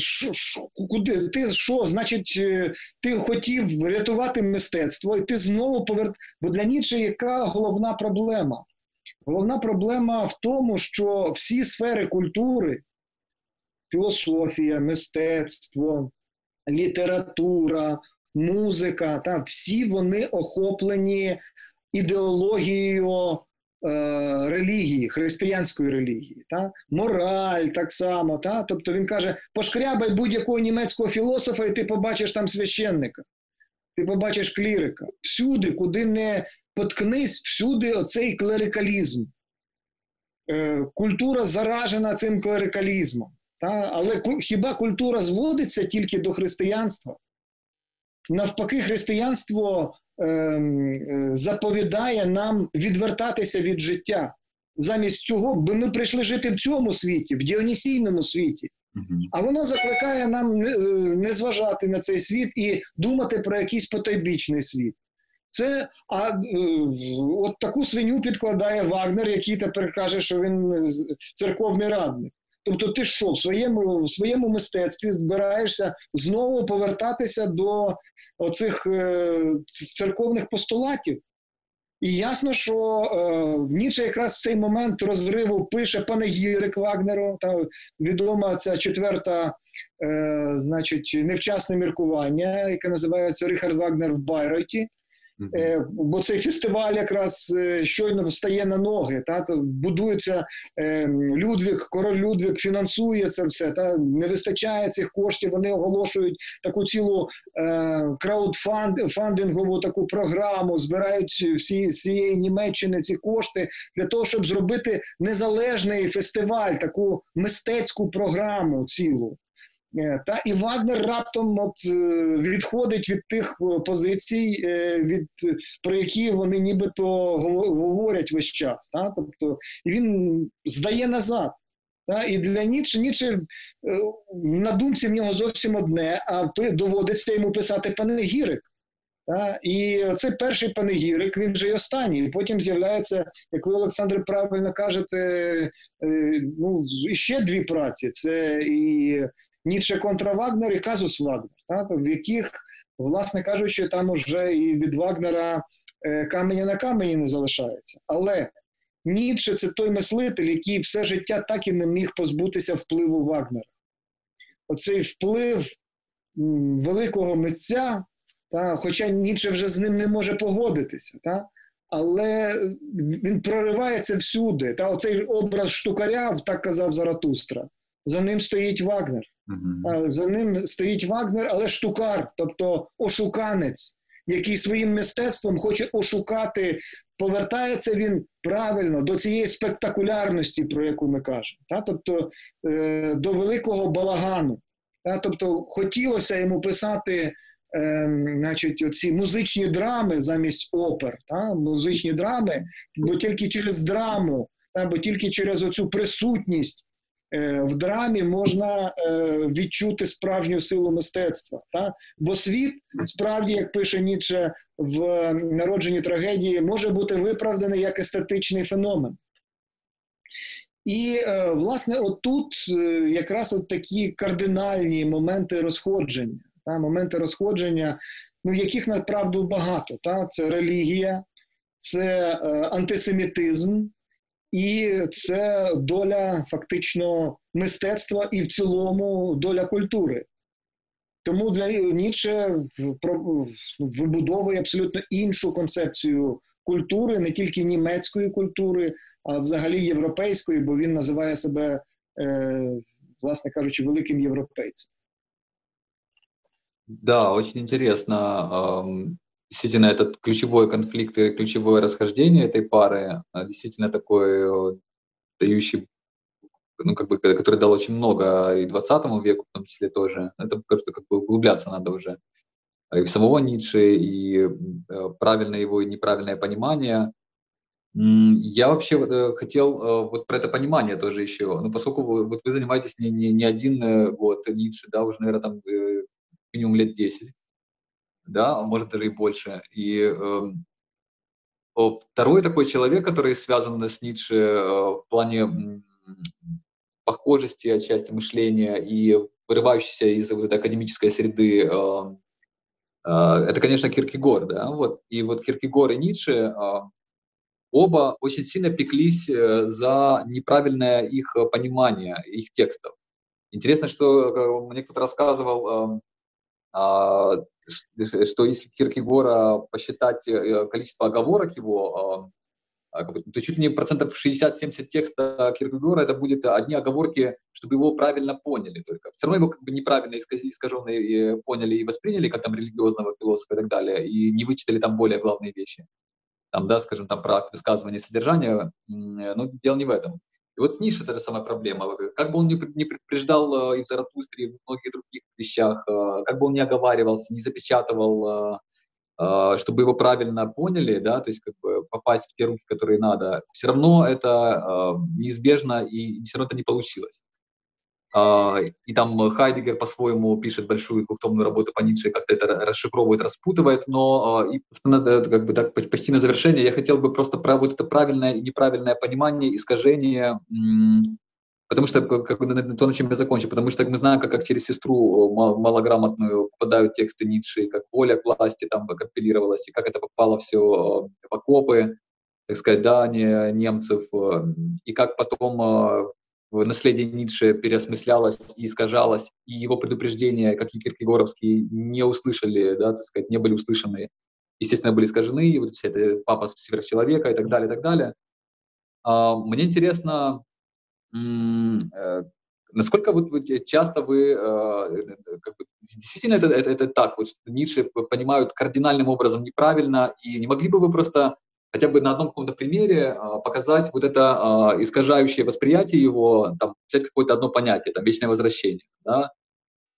шо, шо, куди ти що? Значить, е, ти хотів рятувати мистецтво, і ти знову поверт. Бо для Ніче яка головна проблема? Головна проблема в тому, що всі сфери культури, філософія, мистецтво, література, музика, та, всі вони охоплені ідеологією е, релігії, християнської релігії, та? мораль так само. Та? Тобто він каже: пошкрябай будь-якого німецького філософа, і ти побачиш там священника, ти побачиш клірика. Всюди, куди не поткнись, всюди оцей клерикалізм. Е, культура заражена цим клерикалізмом. Та? Але хіба культура зводиться тільки до християнства? Навпаки, християнство заповідає нам відвертатися від життя. Замість цього, бо ми прийшли жити в цьому світі, в діонісійному світі. А воно закликає нам не, е, зважати на цей світ і думати про якийсь потойбічний світ. Це а е, от таку свиню підкладає Вагнер, який тепер каже, що він церковний радник. Тобто, ти що в своєму в своєму мистецтві збираєшся знову повертатися до оцих е, церковних постулатів. І ясно, що е, Ніцше якраз цей момент розриву пише панегірик Вагнеру, та відома ця четверта, е, значить, невчасне міркування, яке називається Рихард Вагнер в Байроті. Е, бо цей фестиваль якраз е, щойно стає на ноги. Та, будується е, Людвік, король Людвік фінансує це все. Та Не вистачає цих коштів. Вони оголошують таку цілу краудфандингову таку програму, збирають всі всієї Німеччини ці кошти для того, щоб зробити незалежний фестиваль, таку мистецьку програму цілу. Е, та і Вагнер раптом от е, відходить від тих е, позицій, від про які вони нібито говорять весь час. Та? Тобто він здає назад. Та? І для Ніцше, Ніцше на думці в нього зовсім одне, а доводиться йому писати панегірик. Та? І це перший панегірик, він же й останній. Потім з'являється, як ви, Олександр, правильно кажете, ну, ще дві праці: це і Ніцше контра Вагнер і Казус Вагнер, так, в яких, власне кажучи, там уже і від Вагнера е, каменя на камені не залишається. Але Ніцше це той мислитель, який все життя так і не міг позбутися впливу Вагнера. Оцей вплив великого митця, та, хоча Ніцше вже з ним не може погодитися. Та, але він проривається всюди. Та Оцей образ штукаря, так казав Заратустра, за ним стоїть Вагнер. Uh-huh. За ним стоїть Вагнер, але штукар, тобто ошуканець, який своїм мистецтвом хоче ошукати. Повертається він правильно до цієї спектакулярності, про яку ми кажемо, та? тобто е, до великого балагану. Та? Тобто хотілося йому писати е, значить, оці музичні драми замість опер, та? музичні драми, бо тільки через драму, та? бо тільки через оцю присутність в драмі можна відчути справжню силу мистецтва. Та? Бо світ справді, як пише Ніцше в народженні трагедії, може бути виправданий як естетичний феномен. І, власне, отут якраз от такі кардинальні моменти розходження, та, моменти розходження, ну, яких направду багато. Та? Це релігія, це антисемітизм, і це доля фактично мистецтва і в цілому доля культури. Тому для Ніцше вибудовує абсолютно іншу концепцію культури, не тільки німецької культури, а взагалі європейської, бо він називає себе, е, власне кажучи, великим європейцем. Да, очень интересно действительно этот ключевой конфликт и ключевое расхождение этой пары а, действительно такой дающий, ну, как бы, который дал очень много и 20 веку в том числе тоже. Это, кажется, как бы углубляться надо уже. И в самого Ницше, и э, правильное его и неправильное понимание. Я вообще э, хотел э, вот про это понимание тоже еще, ну, поскольку вы, вот вы занимаетесь не, не, не один год Ницше, да, уже, наверное, там минимум лет 10 да, а может даже и больше. И э, второй такой человек, который связан с Ницше э, в плане э, похожести отчасти мышления и вырывающийся из вот академической среды, э, э, это, конечно, Киркегор, да, вот. И вот Киркегор и Ницше э, оба очень сильно пеклись э, за неправильное их понимание, их текстов. Интересно, что мне кто-то рассказывал, э, а, что если Киркегора посчитать э, количество оговорок его, а, то чуть ли не процентов 60-70 текста Киркегора это будет одни оговорки, чтобы его правильно поняли только. Все равно его как бы неправильно искаженные поняли и восприняли, как там религиозного философа и так далее, и не вычитали там более главные вещи. Там, да, скажем, там про высказывания и содержания, но дело не в этом. Вот с Ницше это самая проблема. Как бы он не, не предупреждал э, и в Заратустре, и в многих других вещах, э, как бы он не оговаривался, не запечатывал, э, чтобы его правильно поняли, да, то есть как бы попасть в те руки, которые надо, все равно это неизбежно и все равно это не получилось. А, и там Хайдегер по-своему пишет большую двухтомную работу по Ницше, как-то это расшифровывает, распутывает, но а, и, надо, как бы, так, почти на завершение я хотел бы просто про вот это правильное и неправильное понимание, искажение, потому что, как на то, на чем я закончу, потому что мы знаем, как, как через сестру малограмотную попадают тексты Ницше, как воля к власти там компилировалась, и как это попало все в окопы, так сказать, да, не, немцев, и как потом наследие Ницше переосмыслялось и искажалось, и его предупреждения, как и Киркегоровские, не услышали, да, так сказать, не были услышаны. Естественно, были искажены, вот все это папа сверхчеловека и так далее, и так далее. А, мне интересно, э, насколько вот, часто вы, э, как бы, действительно это, это, это так, вот, что Ницше понимают кардинальным образом неправильно, и не могли бы вы просто хотя бы на одном каком-то примере а, показать вот это а, искажающее восприятие его, там, взять какое-то одно понятие, там, вечное возвращение, да,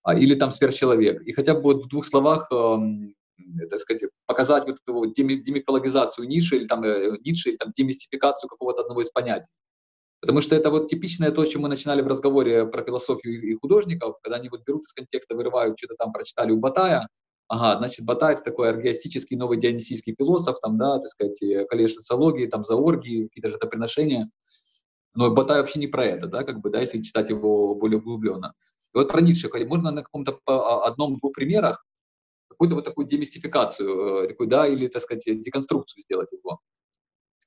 а, или там сверхчеловек, и хотя бы вот в двух словах, так сказать, показать вот эту вот демифологизацию Ницше или там э, Ницше, или там демистификацию какого-то одного из понятий. Потому что это вот типичное то, чем мы начинали в разговоре про философию и художников, когда они вот берут из контекста, вырывают, что-то там прочитали у Батая, ага, значит, Батай — это такой аргиастический новый дионисийский философ, там, да, так сказать, коллеж социологии, там, заоргии, какие-то жертвоприношения. Но Батай вообще не про это, да, как бы, да, если читать его более углубленно. И вот про Ницше, можно на каком-то а, одном-двух примерах какую-то вот такую демистификацию, э, такую, да, или, так сказать, деконструкцию сделать его.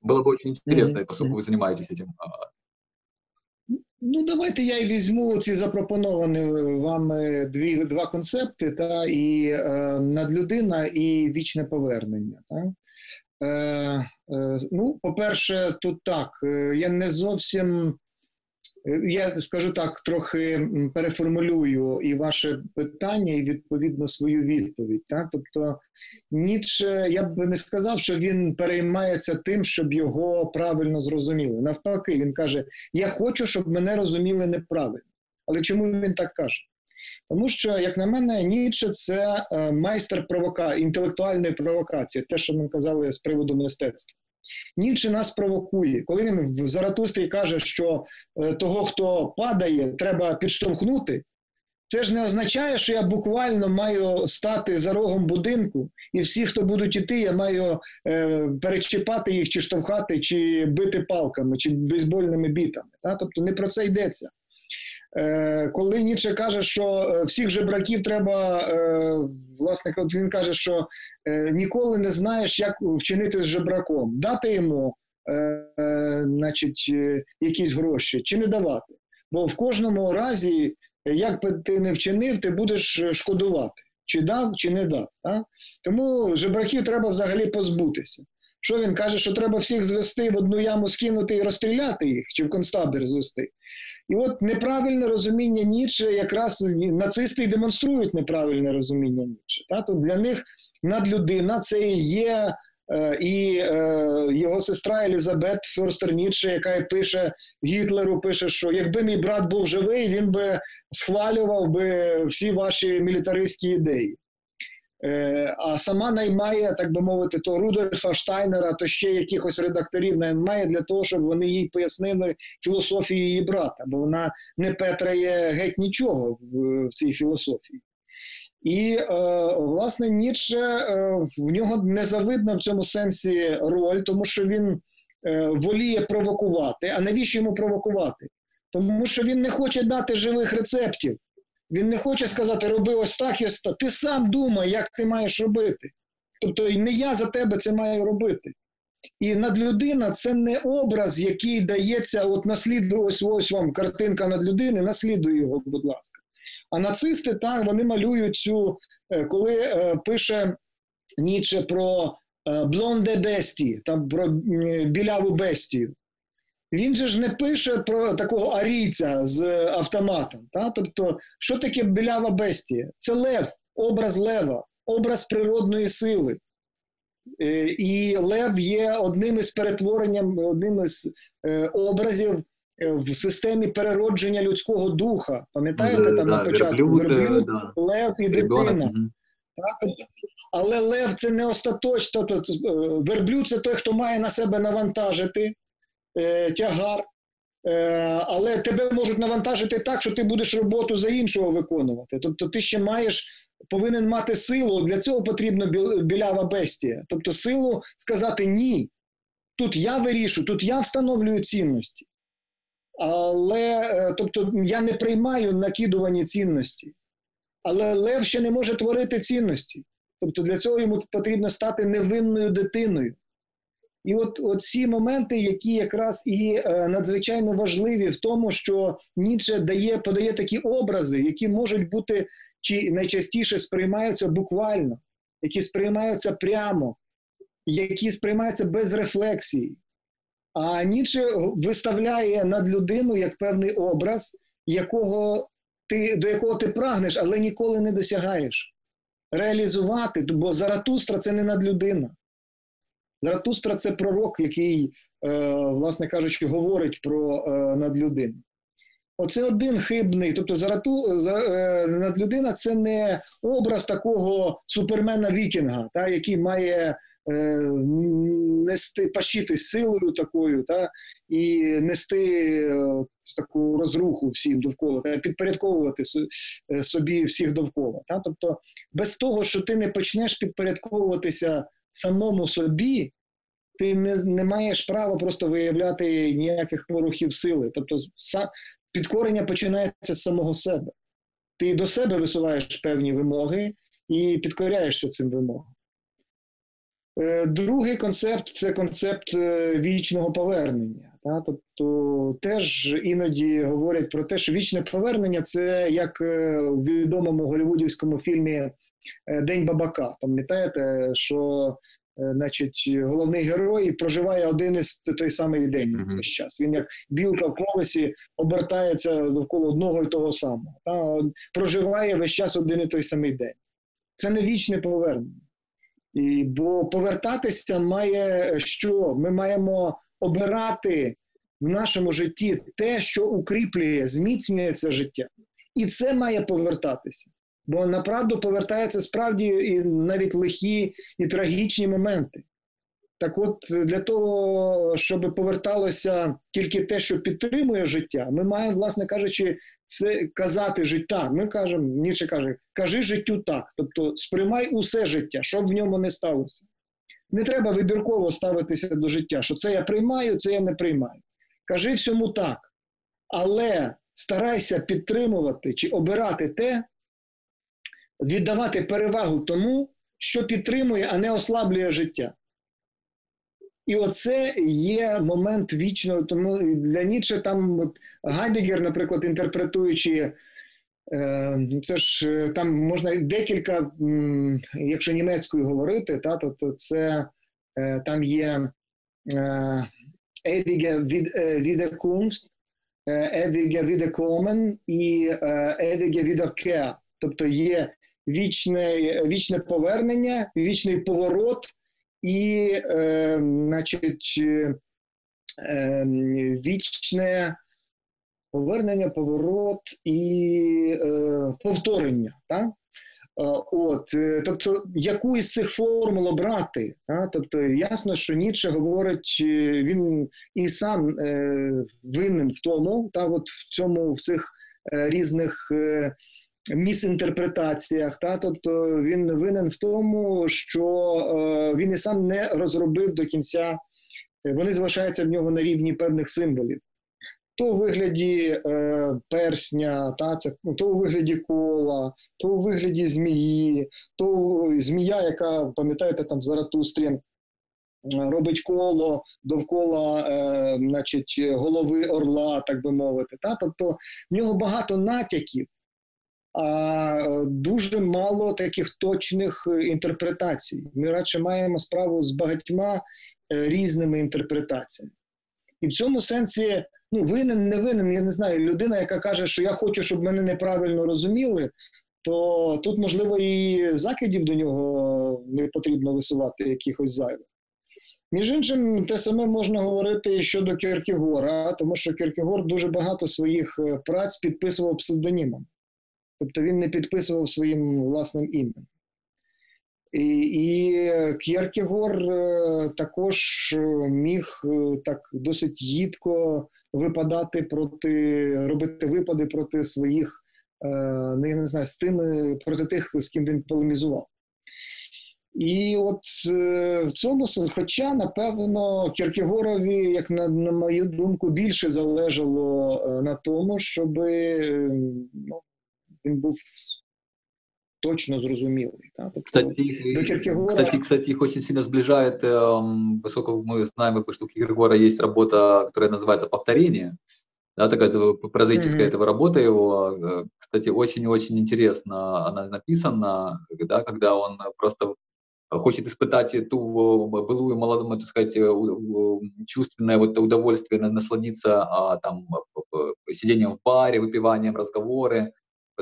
Было бы очень интересно, mm-hmm. поскольку вы занимаетесь этим. Ну, давайте я й візьму ці запропоновані вами дві, два концепти, та, і е, надлюдина, і вічне повернення. Та. Е, е, ну, По-перше, тут так, е, я не зовсім я скажу так, трохи переформулюю і ваше питання, і відповідно свою відповідь. Так? Тобто, Ніцше, я б не сказав, що він переймається тим, щоб його правильно зрозуміли. Навпаки, він каже: Я хочу, щоб мене розуміли неправильно. Але чому він так каже? Тому що, як на мене, Ніцше – це е, майстер провока, інтелектуальної провокації, те, що ми казали з приводу мистецтва. Ніче нас провокує. Коли він в Заратустрі каже, що е, того, хто падає, треба підштовхнути, це ж не означає, що я буквально маю стати за рогом будинку, і всі, хто будуть іти, я маю е, перечіпати їх, чи штовхати, чи бити палками, чи бейсбольними бітами. Та? Тобто не про це йдеться. Е, Коли Ніче каже, що е, всіх жебраків треба, е, власне, він каже, що ніколи не знаєш, як вчинити з жебраком, дати йому значить, якісь гроші чи не давати. Бо в кожному разі як би ти не вчинив, ти будеш шкодувати, чи дав, чи не дав. Так? Тому жебраків треба взагалі позбутися. Що він каже, що треба всіх звести в одну яму скинути і розстріляти їх, чи в концтабір звести. І от неправильне розуміння Ніче, якраз нацисти і демонструють неправильне розуміння Ніче. Так? То для них надлюдина це і є Е, і е, його сестра Елізабет Ферстер Ніцше, яка пише Гітлеру, пише, що якби мій брат був живий, він би схвалював би всі ваші мілітаристські ідеї. Е, а сама наймає, так би мовити, то Рудольфа Штайнера, то ще якихось редакторів наймає для того, щоб вони їй пояснили філософію її брата, бо вона не петрає геть нічого в, цій філософії. І, е, власне, Ніцше, е, в нього незавидна в цьому сенсі роль, тому що він воліє провокувати. А навіщо йому провокувати? Тому що він не хоче дати живих рецептів. Він не хоче сказати, роби ось так ось так. Ти сам думай, як ти маєш робити. Тобто, не я за тебе це маю робити. І надлюдина це не образ, який дається, от наслідує ось ось вам картинка надлюдини, наслідуй його, будь ласка. А нацисти так вони малюють цю, е, коли е, пише Ніче про е, блонде бесті, там про біляву бестію. Він же ж не пише про такого арійця з автоматом. Та? Тобто, що таке білява бестія? Це лев, образ лева, образ природної сили. І Лев є одним із перетворенням, одним із образів Е, в системі переродження людського духа. Пам'ятаєте, там да, на початку верблюд, да. лев і дитина. Так? Але лев це не остаточно. Тобто, е, верблюд це той, хто має на себе навантажити е, тягар. Е, але тебе можуть навантажити так, що ти будеш роботу за іншого виконувати. Тобто ти ще маєш, повинен мати силу. Для цього потрібна білява бестія. Тобто силу сказати ні. Тут я вирішую, тут я встановлюю цінності. Але е, тобто я не приймаю накидувані цінності. Але Лев ще не може творити цінності. Тобто для цього йому потрібно стати невинною дитиною. І от, от ці моменти, які якраз і е, надзвичайно важливі в тому, що Ніцше дає, подає такі образи, які можуть бути чи найчастіше сприймаються буквально, які сприймаються прямо, які сприймаються без рефлексії. А Ніче виставляє над людину як певний образ, якого ти, до якого ти прагнеш, але ніколи не досягаєш. Реалізувати, бо Заратустра це не надлюдина. Заратустра це пророк, який, е, власне кажучи, говорить про е, надлюдину. Оце один хибний. Тобто Зарату, за, е, надлюдина це не образ такого супермена Вікінга, та, який має Е, нести пащити силою такою, та, і нести е, таку розруху всім довкола, та підпорядковувати е, собі всіх довкола. Та? Тобто, без того, що ти не почнеш підпорядковуватися самому собі. Ти не не маєш права просто виявляти ніяких порухів сили. Тобто, підкорення починається з самого себе. Ти до себе висуваєш певні вимоги і підкоряєшся цим вимогам. Е, другий концепт це концепт е, вічного повернення. Та? Тобто теж іноді говорять про те, що вічне повернення це як е, в відомому голівудівському фільмі День Бабака. Пам'ятаєте, що значить, головний герой проживає один із той самий день весь uh-huh. час. Він як білка в колесі обертається довкола одного і того самого. Та? Проживає весь час один і той самий день. Це не вічне повернення. І, Бо повертатися має що? Ми маємо обирати в нашому житті те, що укріплює, зміцнює це життя. І це має повертатися. Бо направду повертаються справді і навіть лихі і трагічні моменти. Так от, для того, щоб поверталося тільки те, що підтримує життя, ми маємо, власне кажучи, це казати життя. Ми кажемо, Ніше каже, кажи життю так. Тобто сприймай усе життя, щоб в ньому не сталося. Не треба вибірково ставитися до життя, що це я приймаю, це я не приймаю. Кажи всьому так. Але старайся підтримувати чи обирати те, віддавати перевагу тому, що підтримує, а не ослаблює життя. І оце є момент вічного. Тому для Ніцше там от, Гайдегер, наприклад, інтерпретуючи, е, це ж е, там можна декілька, якщо німецькою говорити, та, то, то це е, там є Ewige Wiederkunft, Ewige Wiederkommen і Ewige Wiederkehr. Тобто є вічне, вічне повернення, вічний поворот і, е, значить, е, вічне повернення, поворот і е, повторення. Так? От, е, тобто, яку із цих формул обрати? А? Тобто, ясно, що Ніцше говорить, е, він і сам е, винен в тому, та от в цьому в цих е, різних е, місінтерпретаціях. Та? Тобто він винен в тому, що е, він і сам не розробив до кінця, вони залишаються в нього на рівні певних символів. То у вигляді е, персня, та, це, ну, то у вигляді кола, то у вигляді змії, то змія, яка, пам'ятаєте, там Заратустрін, робить коло довкола е, значить, голови орла, так би мовити. Та? Тобто в нього багато натяків а дуже мало таких точних е, інтерпретацій. Ми радше маємо справу з багатьма е, різними інтерпретаціями. І в цьому сенсі, ну, винен, не винен, я не знаю, людина, яка каже, що я хочу, щоб мене неправильно розуміли, то тут, можливо, і закидів до нього не потрібно висувати якихось зайвих. Між іншим, те саме можна говорити щодо Кіркегора, тому що Кіркегор дуже багато своїх е, праць підписував псевдонімом. Тобто він не підписував своїм власним іменем. І і К'єркегор е, також е, міг е, так досить їдко випадати проти, робити випади проти своїх, ну я не знаю, з тими, проти тих, з ким він полемізував. І от в цьому хоча, напевно, Кіркегорові, як на, на мою думку, більше залежало на тому, щоб ну, він був точно зрозумілий. Да? Тобто, кстати, до Киркегора... кстати, кстати, их очень сильно сближает, эм, поскольку мы знаем, что у Киркегора есть работа, которая называется «Повторение», да, такая прозаическая mm-hmm. этого работа его, э, кстати, очень-очень интересно она написана, да, когда он просто хочет испытать ту былую молодому, так сказать, э, чувственное вот удовольствие, насладиться а, там сидением в баре, выпиванием, разговоры,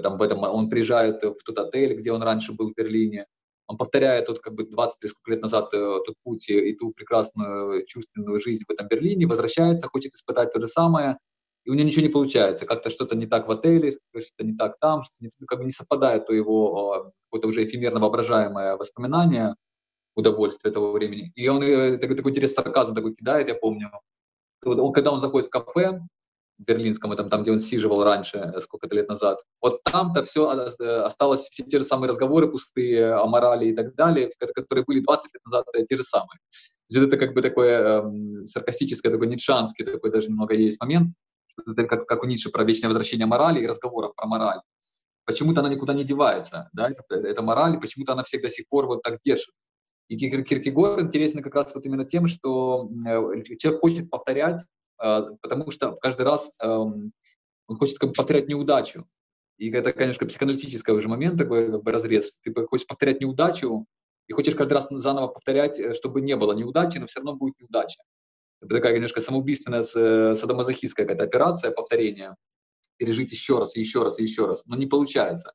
там, в этом, он приезжает в тот отель, где он раньше был в Берлине, он повторяет тот как бы 20 сколько лет назад э, тот путь и ту прекрасную чувственную жизнь в этом Берлине, возвращается, хочет испытать то же самое, и у него ничего не получается, как-то что-то не так в отеле, что-то не так там, что-то не, как бы не совпадает то его какое-то уже эфемерно воображаемое воспоминание, удовольствие того времени. И он э, такой, такой интересный сарказм такой кидает, я помню. Он, когда он заходит в кафе, берлинском, этом, там, где он сиживал раньше, э, сколько-то лет назад. Вот там-то все э, осталось, все те же самые разговоры пустые о морали и так далее, которые были 20 лет назад, э, те же самые. То есть это как бы такое эм, саркастическое, такое ницшанский, такой даже немного есть момент, это как, как у Ницше про вечное возвращение морали и разговоров про мораль. Почему-то она никуда не девается, да, это, это мораль, почему-то она всех до сих пор вот так держит. И Киркегор интересен как раз вот именно тем, что человек хочет повторять потому что каждый раз он хочет как бы повторять неудачу. И это, конечно, психоаналитический уже момент, такой как бы разрез. Ты хочешь повторять неудачу, и хочешь каждый раз заново повторять, э, чтобы не было неудачи, но все равно будет неудача. Это такая, конечно, самоубийственная э, садомазохистская какая-то операция повторения. Пережить еще раз, еще раз, еще раз. Но не получается.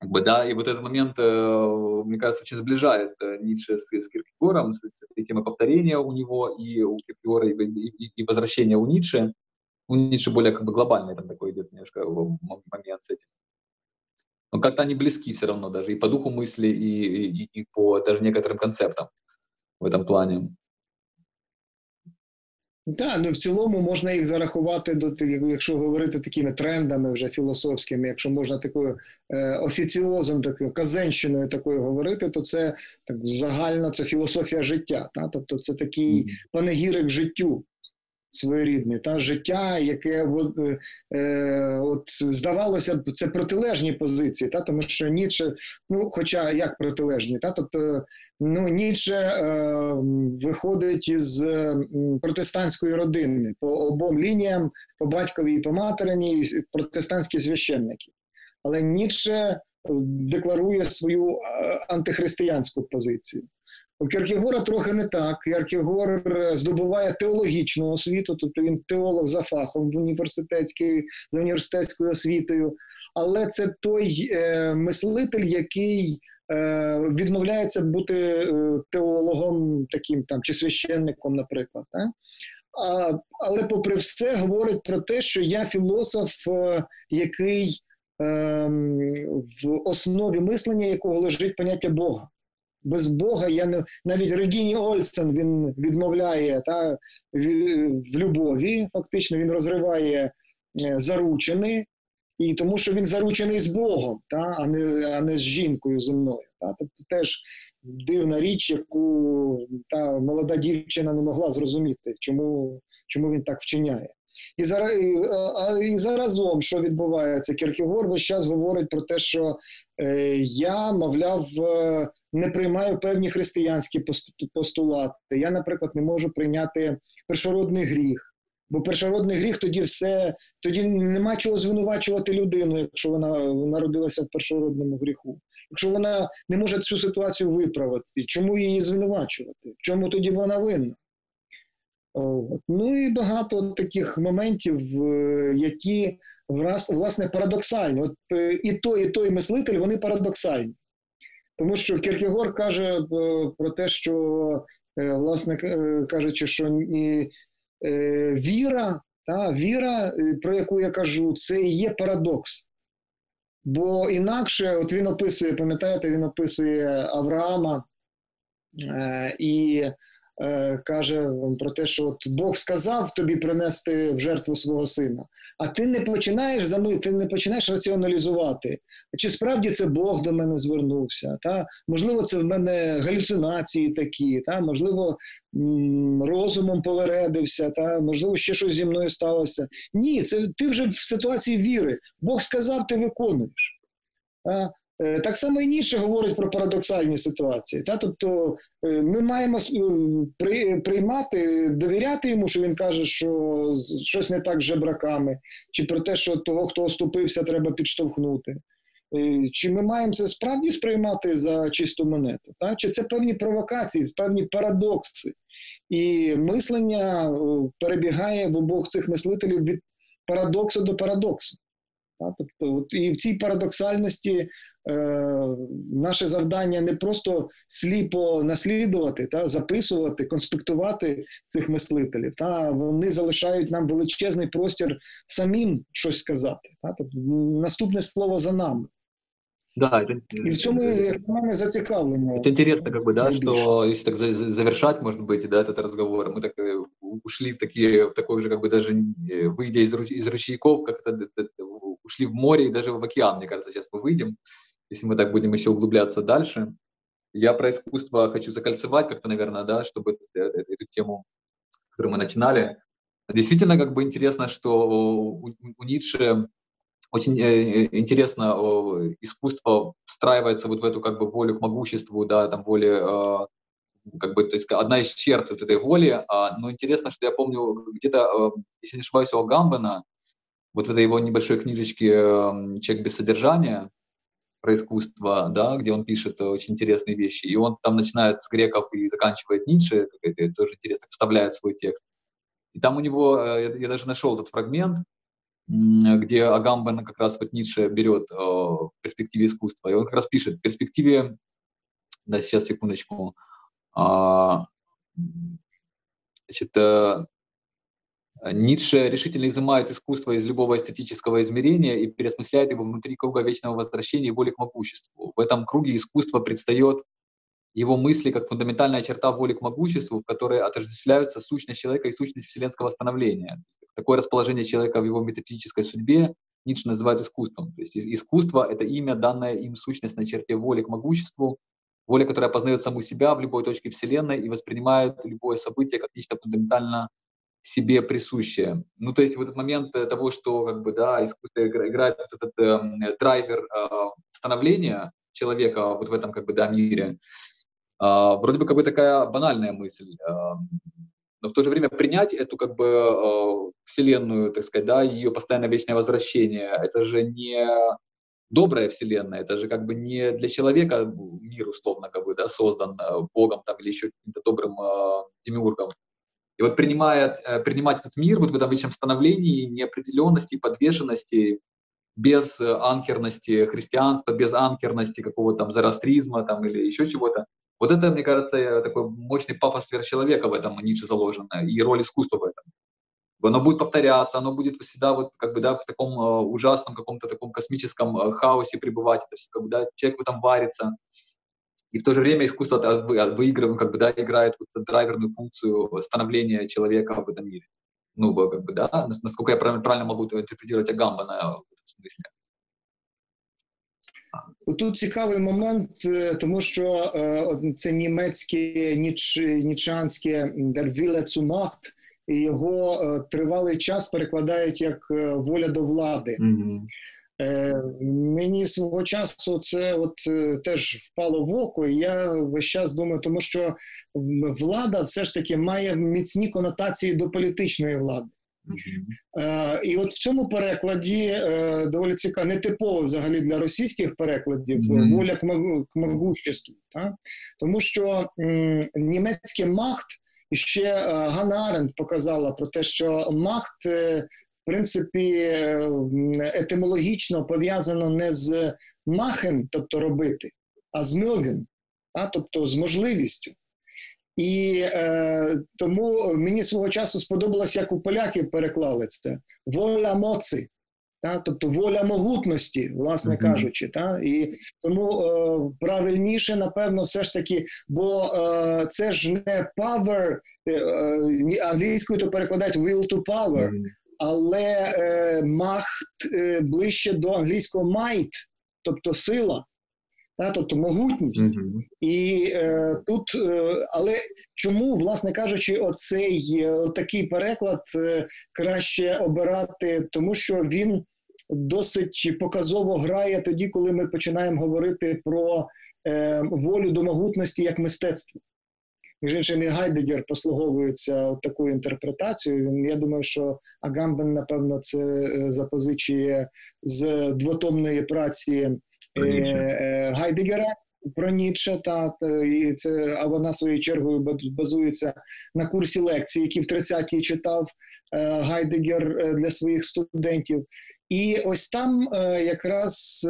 Как бы, да, и вот этот момент, э, мне кажется, очень сближает э, Ницше с, с Киркегором, с, с темой повторения у него и у Киркегора, и, и, и возвращения у Ницше. У Ницше более как бы глобальный там такой идет немножко момент с этим. Но как-то они близки все равно даже и по духу мысли, и, и, и по даже некоторым концептам. в этом плане. Так, ну в цілому можна їх зарахувати до якщо говорити такими трендами вже філософськими, якщо можна такою е, офіціозом, такою казенщиною такою говорити, то це так загально це філософія життя. Та? Тобто це такий панегірик життю своєрідне, та життя, яке от, е, е, от здавалося б, це протилежні позиції, та тому що Ніцше, ну хоча як протилежні, та тобто ну Ніцше е, виходить із протестантської родини по обом лініям, по батькові і по материні, протестантські священники. Але Ніцше е, декларує свою е, антихристиянську позицію. У Кіркігора трохи не так. Кіркігор здобуває теологічну освіту, тобто він теолог за фахом в університетській, за університетською освітою, але це той е, мислитель, який е, відмовляється бути е, теологом таким там чи священником, наприклад. Так? А, Але, попри все, говорить про те, що я філософ, е, який е, в основі мислення якого лежить поняття Бога без Бога я не навіть Регіні Ольсен він відмовляє та, в любові. Фактично він розриває е, заручини, і тому що він заручений з Богом, та, а не а не з жінкою земною. Та. Тобто теж дивна річ, яку та молода дівчина не могла зрозуміти, чому, чому він так вчиняє. І зараз і заразом, що відбувається, Кіркігор весь час говорить про те, що е, я, мовляв, е, не приймаю певні християнські постулати. Я, наприклад, не можу прийняти першородний гріх. Бо першородний гріх тоді все, тоді нема чого звинувачувати людину, якщо вона народилася в першородному гріху. Якщо вона не може цю ситуацію виправити, чому її звинувачувати? В чому тоді вона винна? От. Ну і багато таких моментів, е, які власне парадоксальні. От е, І той, і той мислитель, вони парадоксальні. Тому що Кіркегор каже е, про те, що, власне кажучи, що віра, та, віра, про яку я кажу, це і є парадокс. Бо інакше, от він описує, пам'ятаєте, він описує Авраама і каже про те, що от Бог сказав тобі принести в жертву свого сина, а ти не починаєш зами, ти не починаєш раціоналізувати. Чи справді це Бог до мене звернувся? Та? Можливо, це в мене галюцинації такі, та? можливо, розумом повередився, та? можливо, ще щось зі мною сталося. Ні, це ти вже в ситуації віри. Бог сказав, ти виконуєш. Та? Е, так само і Ніше говорить про парадоксальні ситуації. Та? Тобто е, ми маємо е, приймати, довіряти йому, що він каже, що щось не так з жебраками, чи про те, що того, хто оступився, треба підштовхнути. Чи ми маємо це справді сприймати за чисту монету? Та? Чи це певні провокації, певні парадокси? І мислення перебігає в обох цих мислителів від парадоксу до парадоксу. Та? Тобто, от, І в цій парадоксальності е, наше завдання не просто сліпо наслідувати, та, записувати, конспектувати цих мислителів. Та, Вони залишають нам величезний простір самим щось сказати. Та? Тобто, Наступне слово за нами. Да, это, и в цьому як мене зацікавлено. Это интересно, как бы, да, что если так завершать, может быть, да, этот разговор, мы так э, ушли в такие, в такой же, как бы даже э, выйдя из, из ручейков, как это, ушли в море и даже в океан, мне кажется, сейчас мы выйдем, если мы так будем еще углубляться дальше. Я про искусство хочу закольцевать как-то, наверное, да, чтобы эту, эту тему, которую мы начинали. Действительно, как бы интересно, что у, у Ницше очень э, интересно искусство встраивается вот в эту как бы волю к могуществу, да, там воле, а, как бы, то есть одна из черт вот этой воли. А, но интересно, что я помню где-то, а, если не ошибаюсь, у Агамбена, вот в этой его небольшой книжечке «Человек без содержания», про искусство, да, где он пишет очень интересные вещи. И он там начинает с греков и заканчивает Ницше, это тоже интересно, вставляет свой текст. И там у него, э, я, я даже нашел этот фрагмент, где Агамбен как раз вот Ницше берет э, в перспективе искусства. И он как раз пишет, в перспективе, да, сейчас, секундочку, а, значит, э, Ницше решительно изымает искусство из любого эстетического измерения и переосмысляет его внутри круга вечного возвращения и воли к могуществу. В этом круге искусство предстает его мысли как фундаментальная черта воли к могуществу, в которой отождествляются сущность человека и сущность вселенского становления. Такое расположение человека в его метафизической судьбе Ницше называет искусством. То есть искусство — это имя, данное им сущностной черте воли к могуществу, воля, которая познает саму себя в любой точке Вселенной и воспринимает любое событие как нечто фундаментально себе присущее. Ну, то есть в этот момент э, того, что как бы, да, искусство играет вот этот э, драйвер э, становления человека вот в этом как бы, да, мире, вроде бы как бы такая банальная мысль, э, но в то же время принять эту как бы э, вселенную, так сказать, да, ее постоянное вечное возвращение, это же не добрая вселенная, это же как бы не для человека мир условно как бы, да, создан э, Богом там или еще каким-то добрым э, демиургом. И вот принимая, э, принимать этот мир вот в этом вечном становлении, неопределенности, подвешенности, без анкерности христианства, без анкерности какого-то там зарастризма там, или еще чего-то, вот это, мне кажется, такой мощный папа сверхчеловека в этом Ницше заложено, и роль искусства в этом. Оно будет повторяться, оно будет всегда вот как бы да, в таком э, ужасном каком-то таком космическом э, хаосе пребывать, это все как бы да, человек в этом варится. И в то же время искусство выигрывает, как бы, да, играет вот драйверную функцию становления человека в этом мире. Ну, как бы, да, насколько я правильно могу интерпретировать Агамбана в этом смысле. Тут цікавий момент, е, тому що е, це німецьке ніч, нічанське Цумахт, і його е, тривалий час перекладають як воля до влади. Mm-hmm. Мені свого часу це от теж впало в око, і я весь час думаю, тому що влада все ж таки має міцні конотації до політичної влади. Е, І от в цьому перекладі е, доволі цікаво, нетипово взагалі для російських перекладів mm-hmm. воля к, могу, к могуществу. Та? Тому що м, німецьке махт і ще е, Ганна Аренд показала про те, що махт, е, в принципі, етимологічно пов'язано не з machen, тобто робити, а з mögen, тобто з можливістю. І е, тому мені свого часу сподобалось, як у поляків переклали це wola mocy, та, тобто воля могутності, власне mm-hmm. кажучи. Та, І тому е, правильніше, напевно, все ж таки, бо е, це ж не power, е, е англійською то перекладають will to power, mm-hmm. але е, махт е, ближче до англійського might, тобто сила та, тобто могутність. Mm-hmm. І е, тут, е, але чому, власне кажучи, оцей е, такий переклад е, краще обирати, тому що він досить показово грає тоді, коли ми починаємо говорити про е, волю до могутності як мистецтво. Між іншим, і Гайдегер послуговується такою інтерпретацією. Я думаю, що Агамбен, напевно, це е, запозичує з двотомної праці Е, е, Гайдегера про Ніцше, та і це а вона своєю чергою базується на курсі лекцій, які в 30-ті читав е, Гайдегер для своїх студентів. І ось там якраз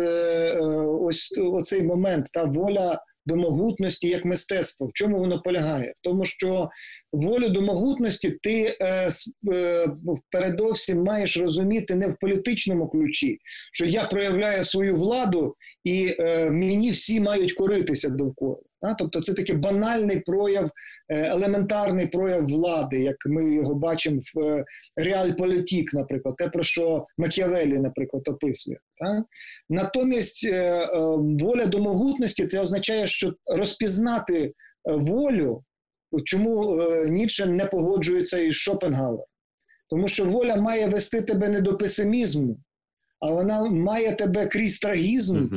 ось оцей момент та воля до могутності як мистецтво. В чому воно полягає? В тому, що волю до могутності ти е, е, передовсім маєш розуміти не в політичному ключі, що я проявляю свою владу і е, мені всі мають коритися довкола. Тобто це такий банальний прояв, е, елементарний прояв влади, як ми його бачимо в е, реальполітік, наприклад, те, про що Макіавелі, наприклад, описує. Натомість е, воля до могутності це означає, що розпізнати волю, чому Ніцше не погоджується із Шопенгауером. Тому що воля має вести тебе не до песимізму, а вона має тебе крізь трагізм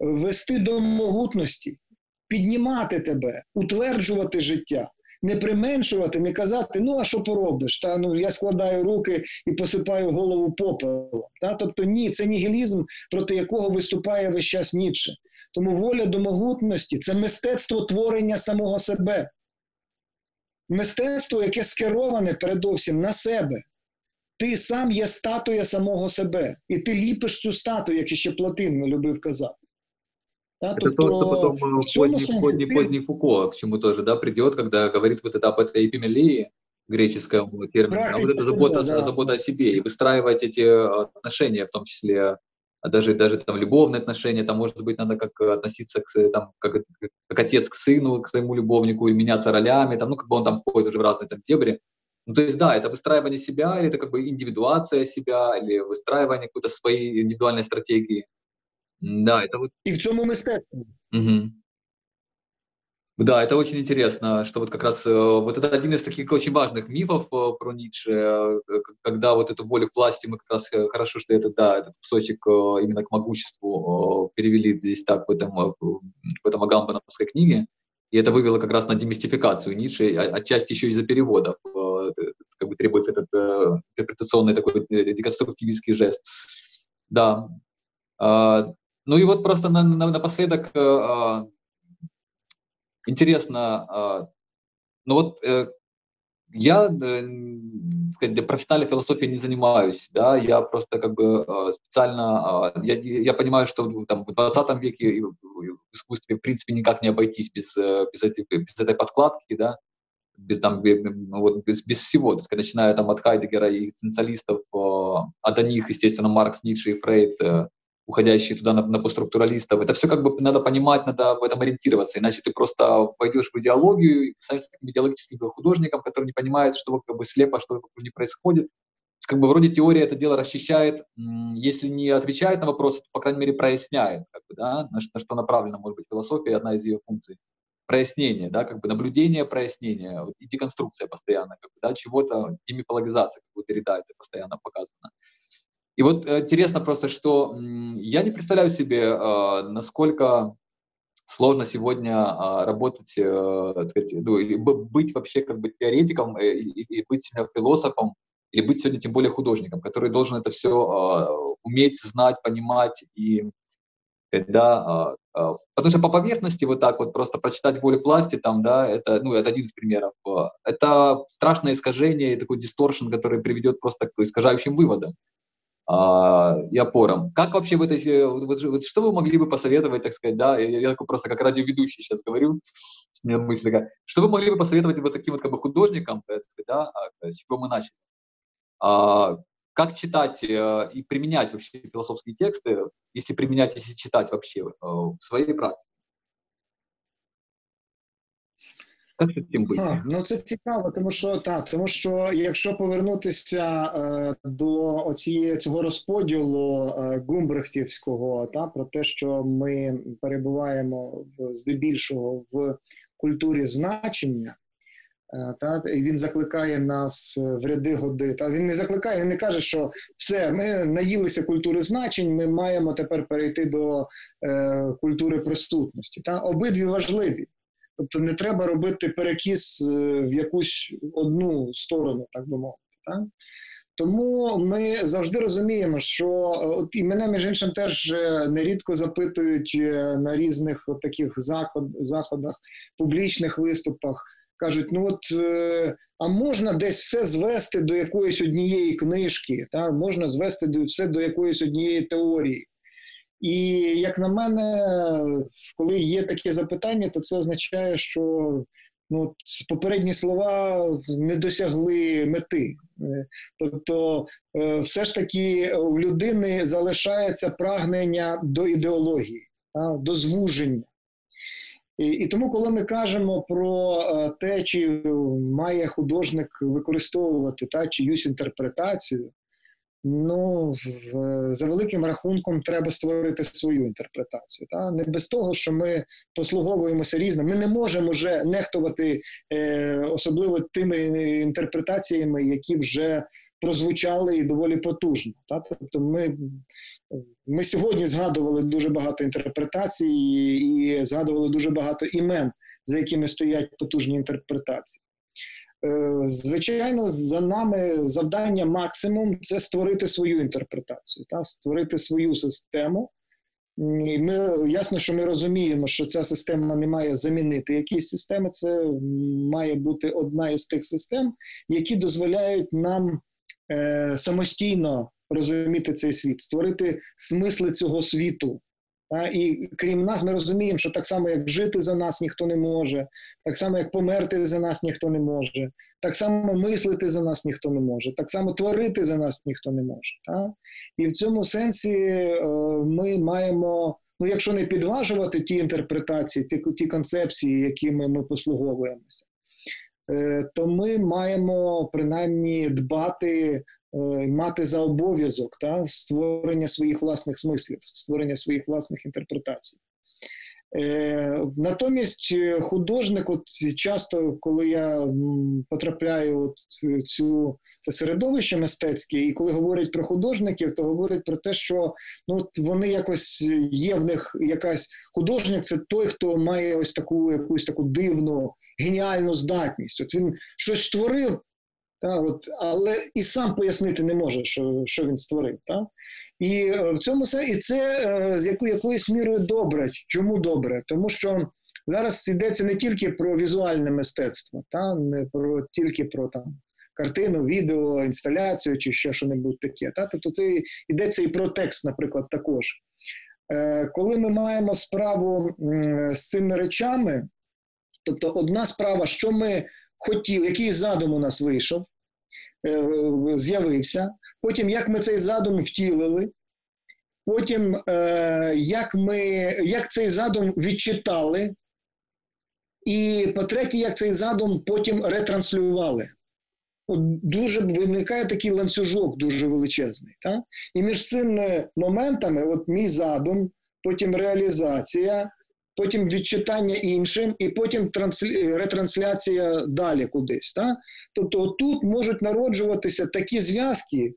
вести до могутності піднімати тебе, утверджувати життя, не применшувати, не казати, ну а що поробиш? Та ну я складаю руки і посипаю голову попелом. Та? Тобто ні, це нігілізм, проти якого виступає весь час Ніцше. Тому воля до могутності це мистецтво творення самого себе. Мистецтво, яке скероване передовсім на себе. Ти сам є статуя самого себе, і ти ліпиш цю статую, як іще Платин любив казати. Да, это то, что потом в поздний, сенсе, поздний, ты... поздний Фуко к чему тоже да, придет, когда говорит вот это об этой эпимелии греческому термину, а вот это забота, да. забота о себе и выстраивать эти отношения, в том числе а даже, даже там любовные отношения, там, может быть, надо как относиться к, там, как, как отец к сыну, к своему любовнику, или меняться ролями, там, ну, как бы он там входит уже в разные там дебри. Ну, то есть, да, это выстраивание себя, или это как бы индивидуация себя, или выстраивание какой-то своей индивидуальной стратегии. Да, это вот... И в цьому мистецтво. Угу. Да, это очень интересно, что вот как раз э, вот это один из таких очень важных мифов э, про Ницше, э, когда вот эту волю к власти мы как раз хорошо, что это, да, этот кусочек именно к могуществу перевели здесь так в этом, в этом Агамбановской книге, и это вывело как раз на демистификацию Ницше, отчасти еще из-за переводов, как бы требуется этот интерпретационный такой деконструктивистский жест. Да. Ну и вот просто на, на, напоследок а, интересно, а, ну вот э, я э, профессиональной философией не занимаюсь, да, я просто как бы а, специально, а, я, я понимаю, что там в 20 веке в искусстве в принципе никак не обойтись без, э, без, этой, без этой подкладки, да, без, там, вот, без, без всего, так сказать, начиная там от Хайдегера и экзистенциалистов, а до них, естественно, Маркс, Ницше и Фрейд, уходящие туда на, на постструктуралистов. Это все как бы надо понимать, надо в этом ориентироваться, иначе ты просто пойдешь в идеологию и станешь таким идеологическим художником, который не понимает, что как бы слепо, что вокруг не происходит. Как бы вроде теория это дело расчищает, если не отвечает на вопросы, то, по крайней мере, проясняет, как бы, да, на, на что направлена, может быть, философия, одна из ее функций. Прояснение, да, как бы наблюдение, прояснение и деконструкция постоянно, как бы, да, чего-то, демипологизация, как будто Рида это постоянно показано. И вот э, интересно просто, что я не представляю себе, а, насколько сложно сегодня а, работать, э, так сказать, ну, быть вообще как бы теоретиком э, и быть философом, или быть сегодня тем более художником, который должен это все уметь, знать, понимать и да, потому что по поверхности вот так вот просто прочитать волю к власти там, да, это, ну, это один из примеров. Это страшное искажение и такой дисторшн, который приведет просто к искажающим выводам и опорам. Как вообще в этой, что вы могли бы посоветовать, так сказать, да, я, я такой просто как радиоведущий сейчас говорю, у меня мысль такая, что вы могли бы посоветовать вот таким вот как бы художникам, так сказать, да, а, с чего мы начали? А, как читать э, и применять вообще философские тексты, если применять, если читать вообще э, в своей практике? Як цим бути? А, ну це цікаво, тому що так, тому що якщо повернутися е, до оцієї цього розподілу е, Гумбрехтівського, та про те, що ми перебуваємо в, здебільшого в культурі значення. Е, та і він закликає нас в ряди годи. Та він не закликає, він не каже, що все, ми наїлися культури значень, ми маємо тепер перейти до е, культури присутності. Та обидві важливі. Тобто не треба робити перекіс е, в якусь одну сторону, так би мовити. Так? Тому ми завжди розуміємо, що от і мене між іншим теж е, нерідко запитують е, на різних от таких заход, заходах, публічних виступах. Кажуть, ну от а можна десь все звести до якоїсь однієї книжки, та можна звести все до якоїсь однієї теорії. І як на мене, коли є таке запитання, то це означає, що ну, попередні слова не досягли мети. Тобто, е, все ж таки в людини залишається прагнення до ідеології, до звуження. І, і тому, коли ми кажемо про е, те, чи має художник використовувати та чиюсь інтерпретацію, Ну, за великим рахунком, треба створити свою інтерпретацію. Та? Не без того, що ми послуговуємося різним. Ми не можемо вже нехтувати е, особливо тими інтерпретаціями, які вже прозвучали і доволі потужно. Та? Тобто ми ми сьогодні згадували дуже багато інтерпретацій і, і згадували дуже багато імен, за якими стоять потужні інтерпретації. Е, звичайно, за нами завдання максимум це створити свою інтерпретацію, та створити свою систему. І ми ясно, що ми розуміємо, що ця система не має замінити якісь системи. Це має бути одна із тих систем, які дозволяють нам е, самостійно розуміти цей світ, створити смисли цього світу, І крім нас, ми розуміємо, що так само, як жити за нас ніхто не може, так само, як померти за нас ніхто не може, так само мислити за нас ніхто не може, так само творити за нас ніхто не може. Так? І в цьому сенсі е, ми маємо, ну якщо не підважувати ті інтерпретації, ті, ті концепції, якими ми послуговуємося, е, то ми маємо принаймні дбати мати за обов'язок та, створення своїх власних смислів, створення своїх власних інтерпретацій. Е, натомість е, художник, от часто, коли я потрапляю от в цю це середовище мистецьке, і коли говорять про художників, то говорять про те, що ну от вони якось є в них якась художник, це той, хто має ось таку якусь таку дивну геніальну здатність. От він щось створив, та, от, Але і сам пояснити не може, що що він створив. Та? І е, в цьому і це е, з якою, якоюсь мірою добре. Чому добре? Тому що зараз йдеться не тільки про візуальне мистецтво, та? не про тільки про там. Картину, відео, інсталяцію чи ще що небудь таке. Та? Тобто це йдеться і про текст, наприклад, також. Е, Коли ми маємо справу з цими речами, тобто одна справа, що ми хотіли, який задум у нас вийшов, е, з'явився. Потім, як ми цей задум втілили, потім, е, як ми, як цей задум відчитали, і по-третє, як цей задум потім ретранслювали. От Дуже виникає такий ланцюжок дуже величезний. Так? І між цими моментами, от мій задум, потім реалізація, потім відчитання іншим, і потім транслі... ретрансляція далі кудись. Так? Тобто тут можуть народжуватися такі зв'язки,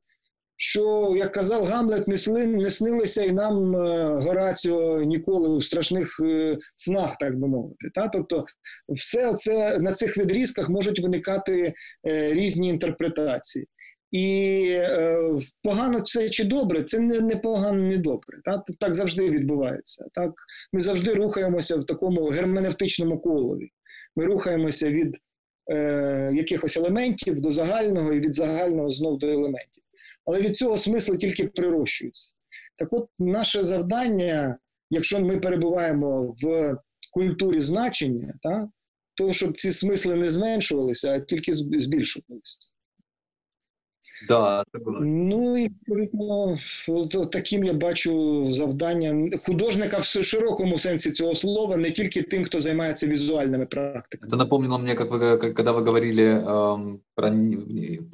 що, як казав Гамлет, не, сли... не снилися і нам е, Гораціо ніколи в страшних е, снах, так би мовити. Так? Тобто, все це на цих відрізках можуть виникати е, різні інтерпретації. І е, погано це чи добре, це не не погано, не добре. Так так завжди відбувається. Так Ми завжди рухаємося в такому герменевтичному колові. Ми рухаємося від е, якихось елементів до загального і від загального знов до елементів. Але від цього смисли тільки прирощуються. Так от, наше завдання, якщо ми перебуваємо в культурі значення, так, то щоб ці смисли не зменшувалися, а тільки збільшувалися. Да, Ну і відповідно таким я бачу завдання художника в широкому сенсі цього слова, не тільки тим, хто займається визуальными практиками. Это напомнило мне, как вы, как, когда вы говорили эм, про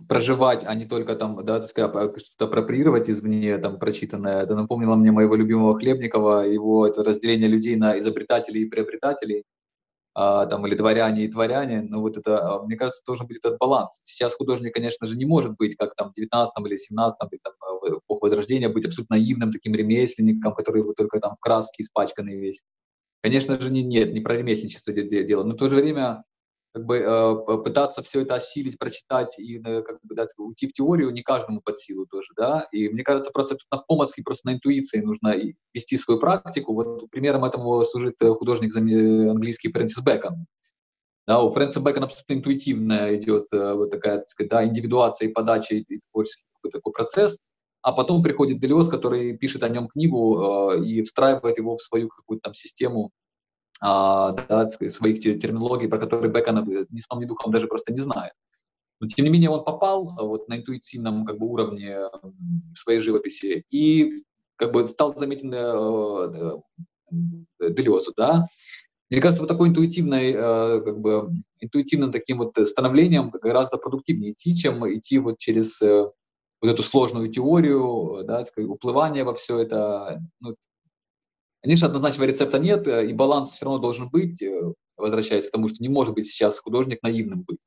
проживать, а не только там, да, так сказать, что-то апроприировать извне, там, прочитанное. Это напомнило мне моего любимого Хлебникова, его это разделение людей на изобретателей и приобретателей а, Там, или дворяне и дворяне, но вот это, а, мне кажется, должен быть этот баланс. Сейчас художник, конечно же, не может быть, как там в 19 или 17 или там, а, в эпоху Возрождения, быть абсолютно наивным таким ремесленником, который вот только там в краске испачканный весь. Конечно же, не, нет, не про ремесленничество дело, но в то же время как бы э, пытаться все это осилить, прочитать и э, как бы дать, уйти в теорию не каждому под силу тоже, да. И мне кажется, просто тут на помысле, просто на интуиции нужно вести свою практику. Вот примером этому служит э, художник английский Фрэнсис Бэкон. Да, у Фрэнсиса Бэкона абсолютно интуитивно идет вот такая, так сказать, да, индивидуация и подача и творческий такой процесс. А потом приходит Делиос, который пишет о нем книгу э, и встраивает его в свою какую-то там систему да, своих терминологий, про которые Бекон ни сном, ни духом даже просто не знает. Но тем не менее он попал а, вот на интуитивном как бы, уровне своей живописи и как бы стал заметен э, э, Делезу, да. Мне кажется, вот такой интуитивной, э, как бы, интуитивным таким вот становлением гораздо продуктивнее идти, чем идти вот через э, вот эту сложную теорию, да, уплывание во все это. Ну, Конечно, однозначного рецепта нет, э, и баланс все равно должен быть, э, возвращаясь к тому, что не может быть сейчас художник наивным быть.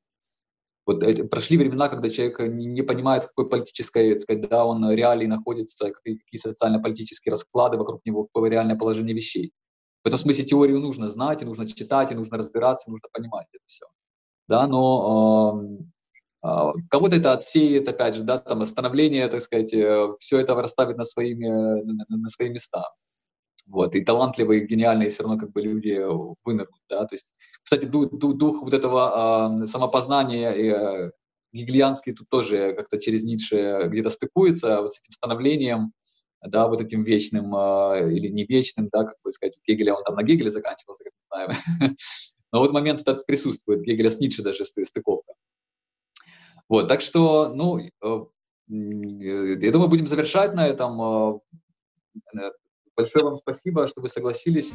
Вот прошли времена, когда человек не, не понимает, какой политической, так сказать, да, он реалии находится, какие, социально-политические расклады вокруг него, какое реальное положение вещей. В этом смысле теорию нужно знать, и нужно читать, и нужно разбираться, и нужно понимать это все. Да, но э, э, кого-то это отсеет, опять же, да, там, остановление, так сказать, э, все это расставит на свои, на, на свои места. Вот, и талантливые, гениальные все равно как бы люди вынырнут, да, то есть, кстати, дух, дух, вот этого э, самопознания э, гиглианский тут тоже как-то через Ницше где-то стыкуется вот с этим становлением, да, вот этим вечным э, или не вечным, да, как бы сказать, у Гегеля он там на Гегеле заканчивался, как мы знаем. Но вот момент этот присутствует, Гегеля с Ницше даже стыковка. Вот, так что, ну, э, я думаю, будем завершать на этом. Большое вам спасибо, что вы согласились.